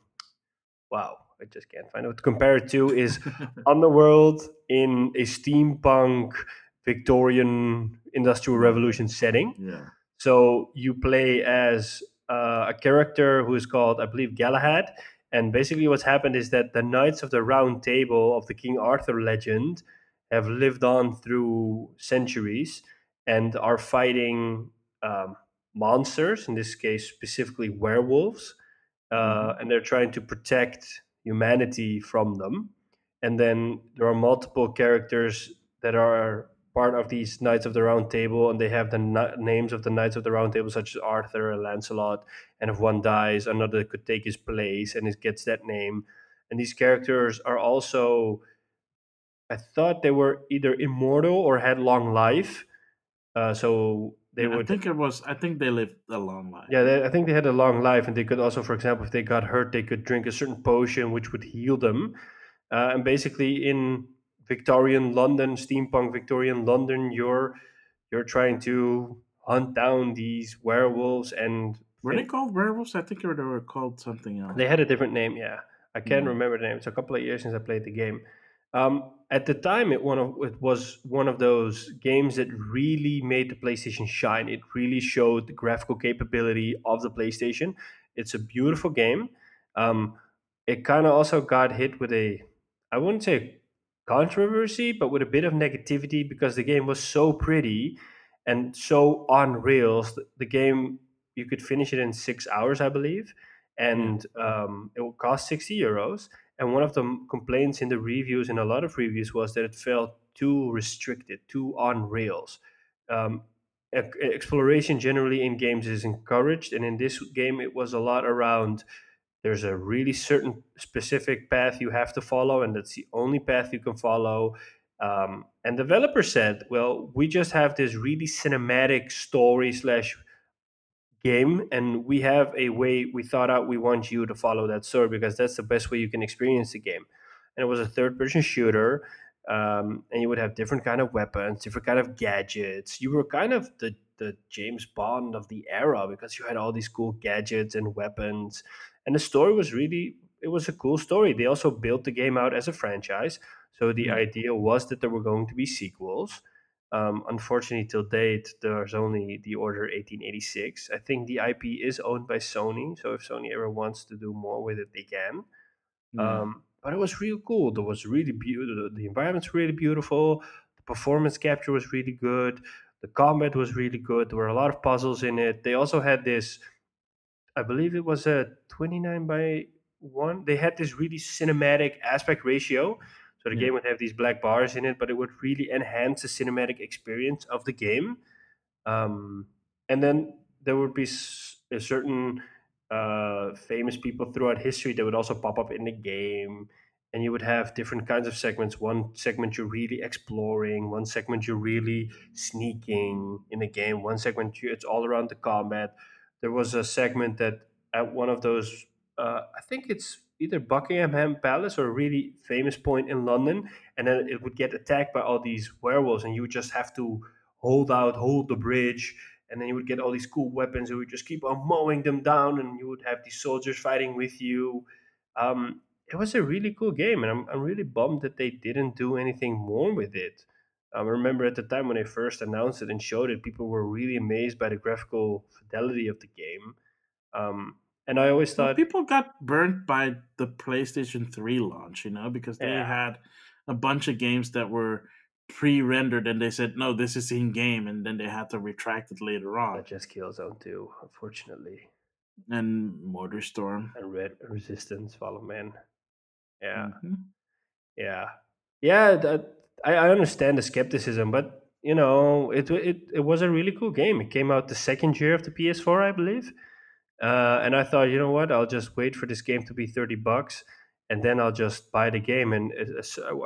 B: wow, I just can't find it. To compare it to is Underworld in a steampunk Victorian Industrial Revolution setting.
A: yeah.
B: So you play as uh, a character who is called, I believe, Galahad. And basically, what's happened is that the Knights of the Round Table of the King Arthur legend have lived on through centuries and are fighting um, monsters, in this case, specifically werewolves. Uh, and they're trying to protect humanity from them. And then there are multiple characters that are part of these Knights of the Round Table, and they have the na- names of the Knights of the Round Table, such as Arthur and Lancelot. And if one dies, another could take his place, and it gets that name. And these characters are also, I thought they were either immortal or had long life. Uh, so they
A: I
B: would
A: think it was. I think they lived a long life.
B: yeah, they, I think they had a long life, and they could also, for example, if they got hurt, they could drink a certain potion which would heal them. Uh, and basically, in Victorian London, steampunk Victorian London, you're you're trying to hunt down these werewolves, and
A: Were they called werewolves? I think they were called something else.
B: they had a different name. Yeah, I can't
A: Mm.
B: remember the name. It's a couple of years since I played the game. Um, at the time, it one of it was one of those games that really made the PlayStation shine. It really showed the graphical capability of the PlayStation. It's a beautiful game. Um, it kind of also got hit with a, I wouldn't say controversy, but with a bit of negativity because the game was so pretty and so on rails. The- game you could finish it in six hours, I believe, and um, it would cost sixty euros. And one of the complaints in the reviews, in a lot of reviews, was that it felt too restricted, too on rails. Um, exploration generally in games is encouraged, and in this game, it was a lot around. There's a really certain specific path you have to follow, and that's the only path you can follow. Um, and developer said, "Well, we just have this really cinematic story slash game and we have a way we thought out we want you to follow that story because that's the best way you can experience the game. And it was a third person shooter um, and you would have different kind of weapons different kind of gadgets. You were kind of the, the james bond of the era because you had all these cool gadgets and weapons and the story was really it was a cool story they also built the game out as a franchise so the
A: Mm.
B: idea was that there were going to be sequels um, unfortunately, till date, there's only the Order 1886. I think the IP is owned by Sony, so if Sony ever wants to do more with it, they can.
A: Yeah.
B: Um, but it was real cool. There was really beautiful. The environment's really beautiful. The performance capture was really good. The combat was really good. There were a lot of puzzles in it. They also had this, I believe it was a 29 by 1. They had this really cinematic aspect ratio. So the
A: Yeah.
B: game would have these black bars in it, but it would really enhance the cinematic experience of the game. Um, and then there would be a certain uh, famous people throughout history that would also pop up in the game. And you would have different kinds of segments. One segment you're really exploring, one segment you're really sneaking in the game, one segment you, it's all around the combat. There was a segment that at one of those, uh, I think it's either Buckingham Palace or a really famous point in London, and then it would get attacked by all these werewolves, and you just have to hold out, hold the bridge, and then you would get all these cool weapons, and you would just keep on mowing them down, and you would have these soldiers fighting with you. Um, it was a really cool game, and I'm, I'm really bummed that they didn't do anything more with it. Um, I remember at the time when they first announced it and showed it, people were really amazed by the graphical fidelity of the game. Um, and I always thought,
A: people got burnt by the PlayStation 3 launch, you know, because they
B: Yeah.
A: had a bunch of games that were pre-rendered and they said no this is in game and then they had to retract it later on
B: that just Killzone 2, unfortunately.
A: and Motor Storm
B: and Red Resistance, Fall of Man. Yeah,
A: Mhm.
B: yeah, yeah. That, I, I understand the skepticism, but you know, it, it it was a really cool game. It came out the second year of the PS4, I believe, uh, and I thought, you know what, I'll just wait for this game to be thirty bucks, and then I'll just buy the game. And it,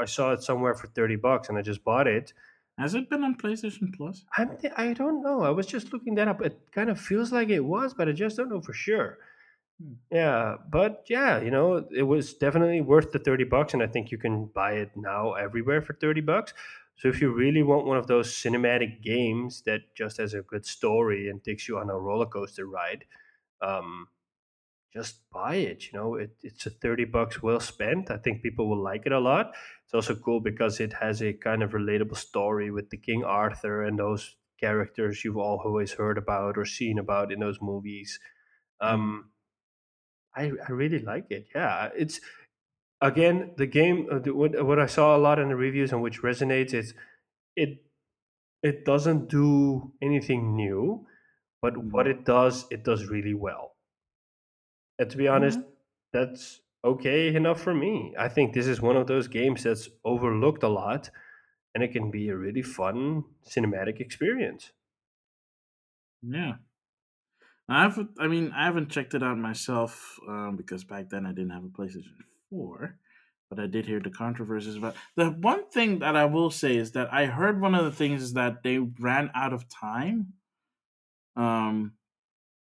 B: I saw it somewhere for thirty bucks, and I just bought it.
A: has it been on PlayStation Plus
B: I'm th- I don't know. I was just looking that up. It kind of feels like it was, but I just don't know for sure.
A: Hmm.
B: Yeah, but yeah, you know, it was definitely worth the 30 bucks and I think you can buy it now everywhere for 30 bucks. So if you really want one of those cinematic games that just has a good story and takes you on a roller coaster ride, um, just buy it. You know, it, it's a 30 bucks well spent. I think people will like it a lot. It's also cool because it has a kind of relatable story with the King Arthur and those characters you've always heard about or seen about in those movies.
A: Mm.
B: Um, I, I really like it. Yeah, it's again the game. Uh, what, what I saw a lot in the reviews and which resonates is it it doesn't do anything new, but what
A: Mhm.
B: it does, it does really well. And to be honest,
A: Yeah.
B: that's okay enough for me. I think this is one of those games that's overlooked a lot, and it can be a really fun cinematic experience.
A: Yeah. I've I mean I haven't checked it out myself um, because back then I didn't have a PlayStation 4, but I did hear the controversies about. The one thing that I will say is that I heard one of the things is that they ran out of time. Um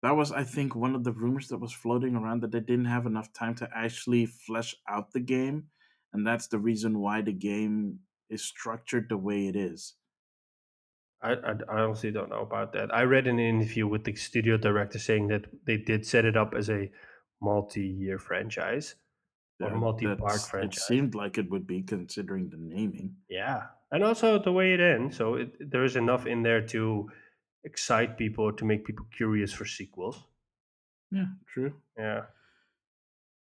A: that was I think one of the rumors that was floating around that they didn't have enough time to actually flesh out the game and that's the reason why the game is structured the way it is.
B: I, I, I honestly don't know about that. I read an interview with the studio director saying that they did set it up as a multi-year franchise or multi-part
A: that's it seemed like it would be considering the naming.
B: Yeah, and also the way it ends. So it, there is enough in there to excite people to make people curious for sequels.
A: Yeah, true.
B: Yeah,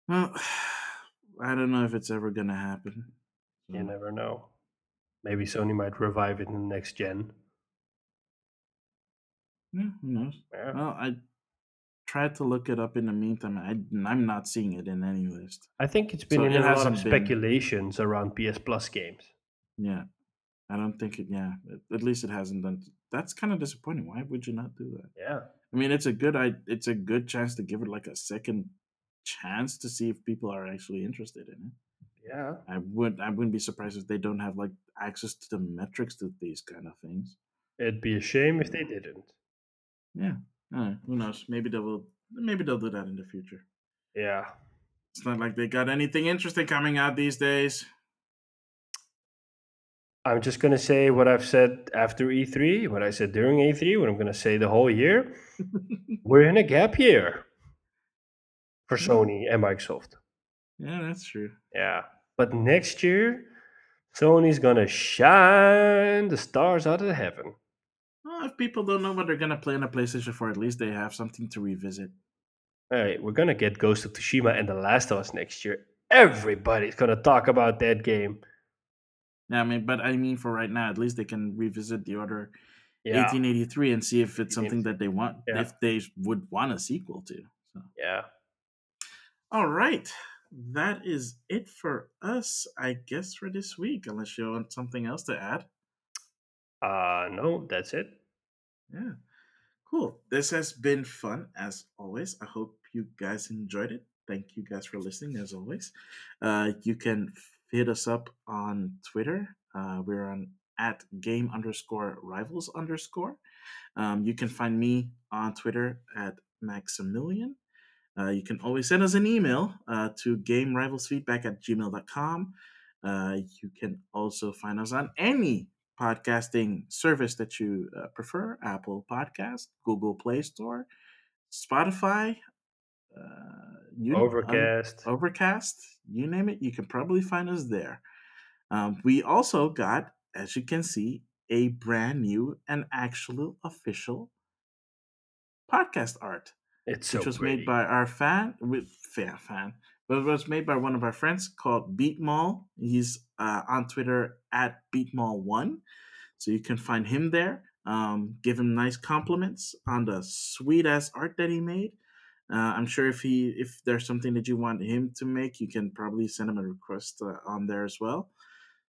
A: Well, I don't know if it's ever gonna happen.
B: you never know. Maybe Sony might revive it in the next gen.
A: yeah, who knows?
B: Yeah.
A: Well, I tried to look it up in the meantime. I I'm not seeing it in any list.
B: I think it's been
A: So
B: in
A: it
B: a lot of
A: hasn't been.
B: speculations around PS Plus games.
A: Yeah, I don't think it. Yeah, at- at least it hasn't done. That's kind of disappointing. Why would you not do that?
B: Yeah.
A: I mean, it's a good. I it's a good chance to give it like a second chance to see if people are actually interested in it.
B: Yeah.
A: I would I wouldn't be surprised if they don't have like access to the metrics to these kind of things.
B: It'd be a shame if they didn't.
A: Yeah. Uh, who knows? Maybe they will. Maybe they'll do that in the future.
B: Yeah.
A: It's not like they got anything interesting coming out these days.
B: I'm just going to say what I've said after E3, what I said during E3, what I'm going to say the whole year. We're in a gap year for. Sony and Microsoft.
A: yeah, that's true.
B: Yeah. But next year, Sony's going to shine the stars out of heaven.
A: Well, if people don't know what they're gonna play on a PlayStation 4, at least they have something to revisit.
B: All right, we're going to get Ghost of Tsushima and The Last of Us next year. Everybody's going to talk about that game.
A: Yeah, I mean, but I mean, for right now, at least they can revisit the order
B: Yeah.
A: 1883 and see if it's something that they want,
B: Yeah.
A: if they would want a sequel to. So.
B: Yeah.
A: All right. That is it for us, I guess, for this week, unless you want something else to add.
B: Uh no, that's it.
A: Yeah. Cool. This has been fun as always. I hope you guys enjoyed it. Thank you guys for listening as always. Uh, you can hit us up on Twitter. Uh, we're on at game underscore rivals underscore. Um, you can find me on Twitter at Maximilian. Uh, you can always send us an email uh, to gamerivalsfeedback at gmail.com. Uh, you can also find us on any podcasting service that you uh, prefer Apple Podcast, Google Play Store, Spotify, uh, you,
B: Overcast.
A: um, Overcast, you name it, you can probably find us there. Um, we also got, as you can see, a brand new and actual official podcast art
B: it's so
A: which was
B: pretty.
A: made by our fan with fan fan but it was made by one of our friends called beatmall. He's uh, on twitter at beatmall1 so you can find him there. Um, give him nice compliments on the sweet ass art that he made. Uh, i'm sure if he if there's something that you want him to make you can probably send him a request uh, on there as well.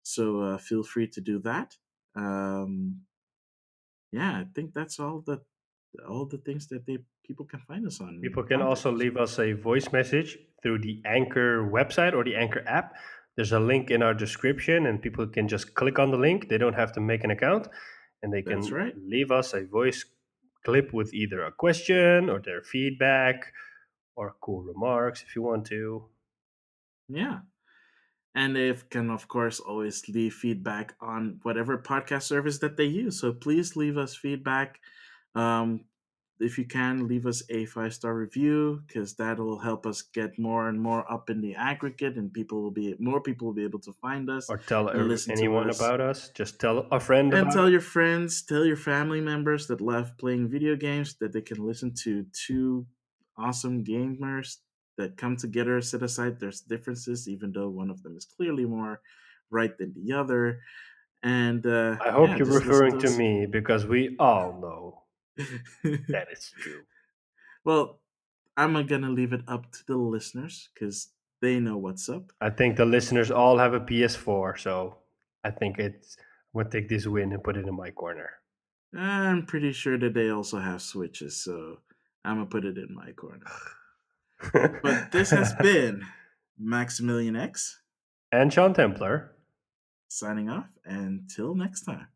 A: So uh, feel free to do that. Um, yeah i think that's all the all the things that they people can find us on.
B: People can also leave us a voice message through the Anchor website or the Anchor app. There's a link in our description, and people can just click on the link. They don't have to make an account, and they can
A: right.
B: leave us a voice clip with either a question or their feedback or cool remarks if you want to.
A: Yeah. And they can, of course, always leave feedback on whatever podcast service that they use. So please leave us feedback. Um, if you can, leave us a five star review because that'll help us get more and more up in the aggregate, and people will be more people will be able to find us
B: Or tell
A: and
B: every-
A: listen to
B: anyone
A: us.
B: about us. Just tell a friend
A: and tell your friends, tell your family members that love playing video games that they can listen to two awesome gamers that come together, set aside their differences, even though one of them is clearly more right than the other. And uh,
B: I hope
A: yeah,
B: you're referring to
A: us.
B: me because we all know that is true.
A: well, I'm gonna leave it up to the listeners because they know what's up.
B: I think the listeners all have a PS4, so I think it's I'm gonna take this win and put it in my corner.
A: I'm pretty sure that they also have switches, so I'm gonna put it in my corner. But this has been Maximilian X
B: and Sean Templar.
A: signing off. Until next time.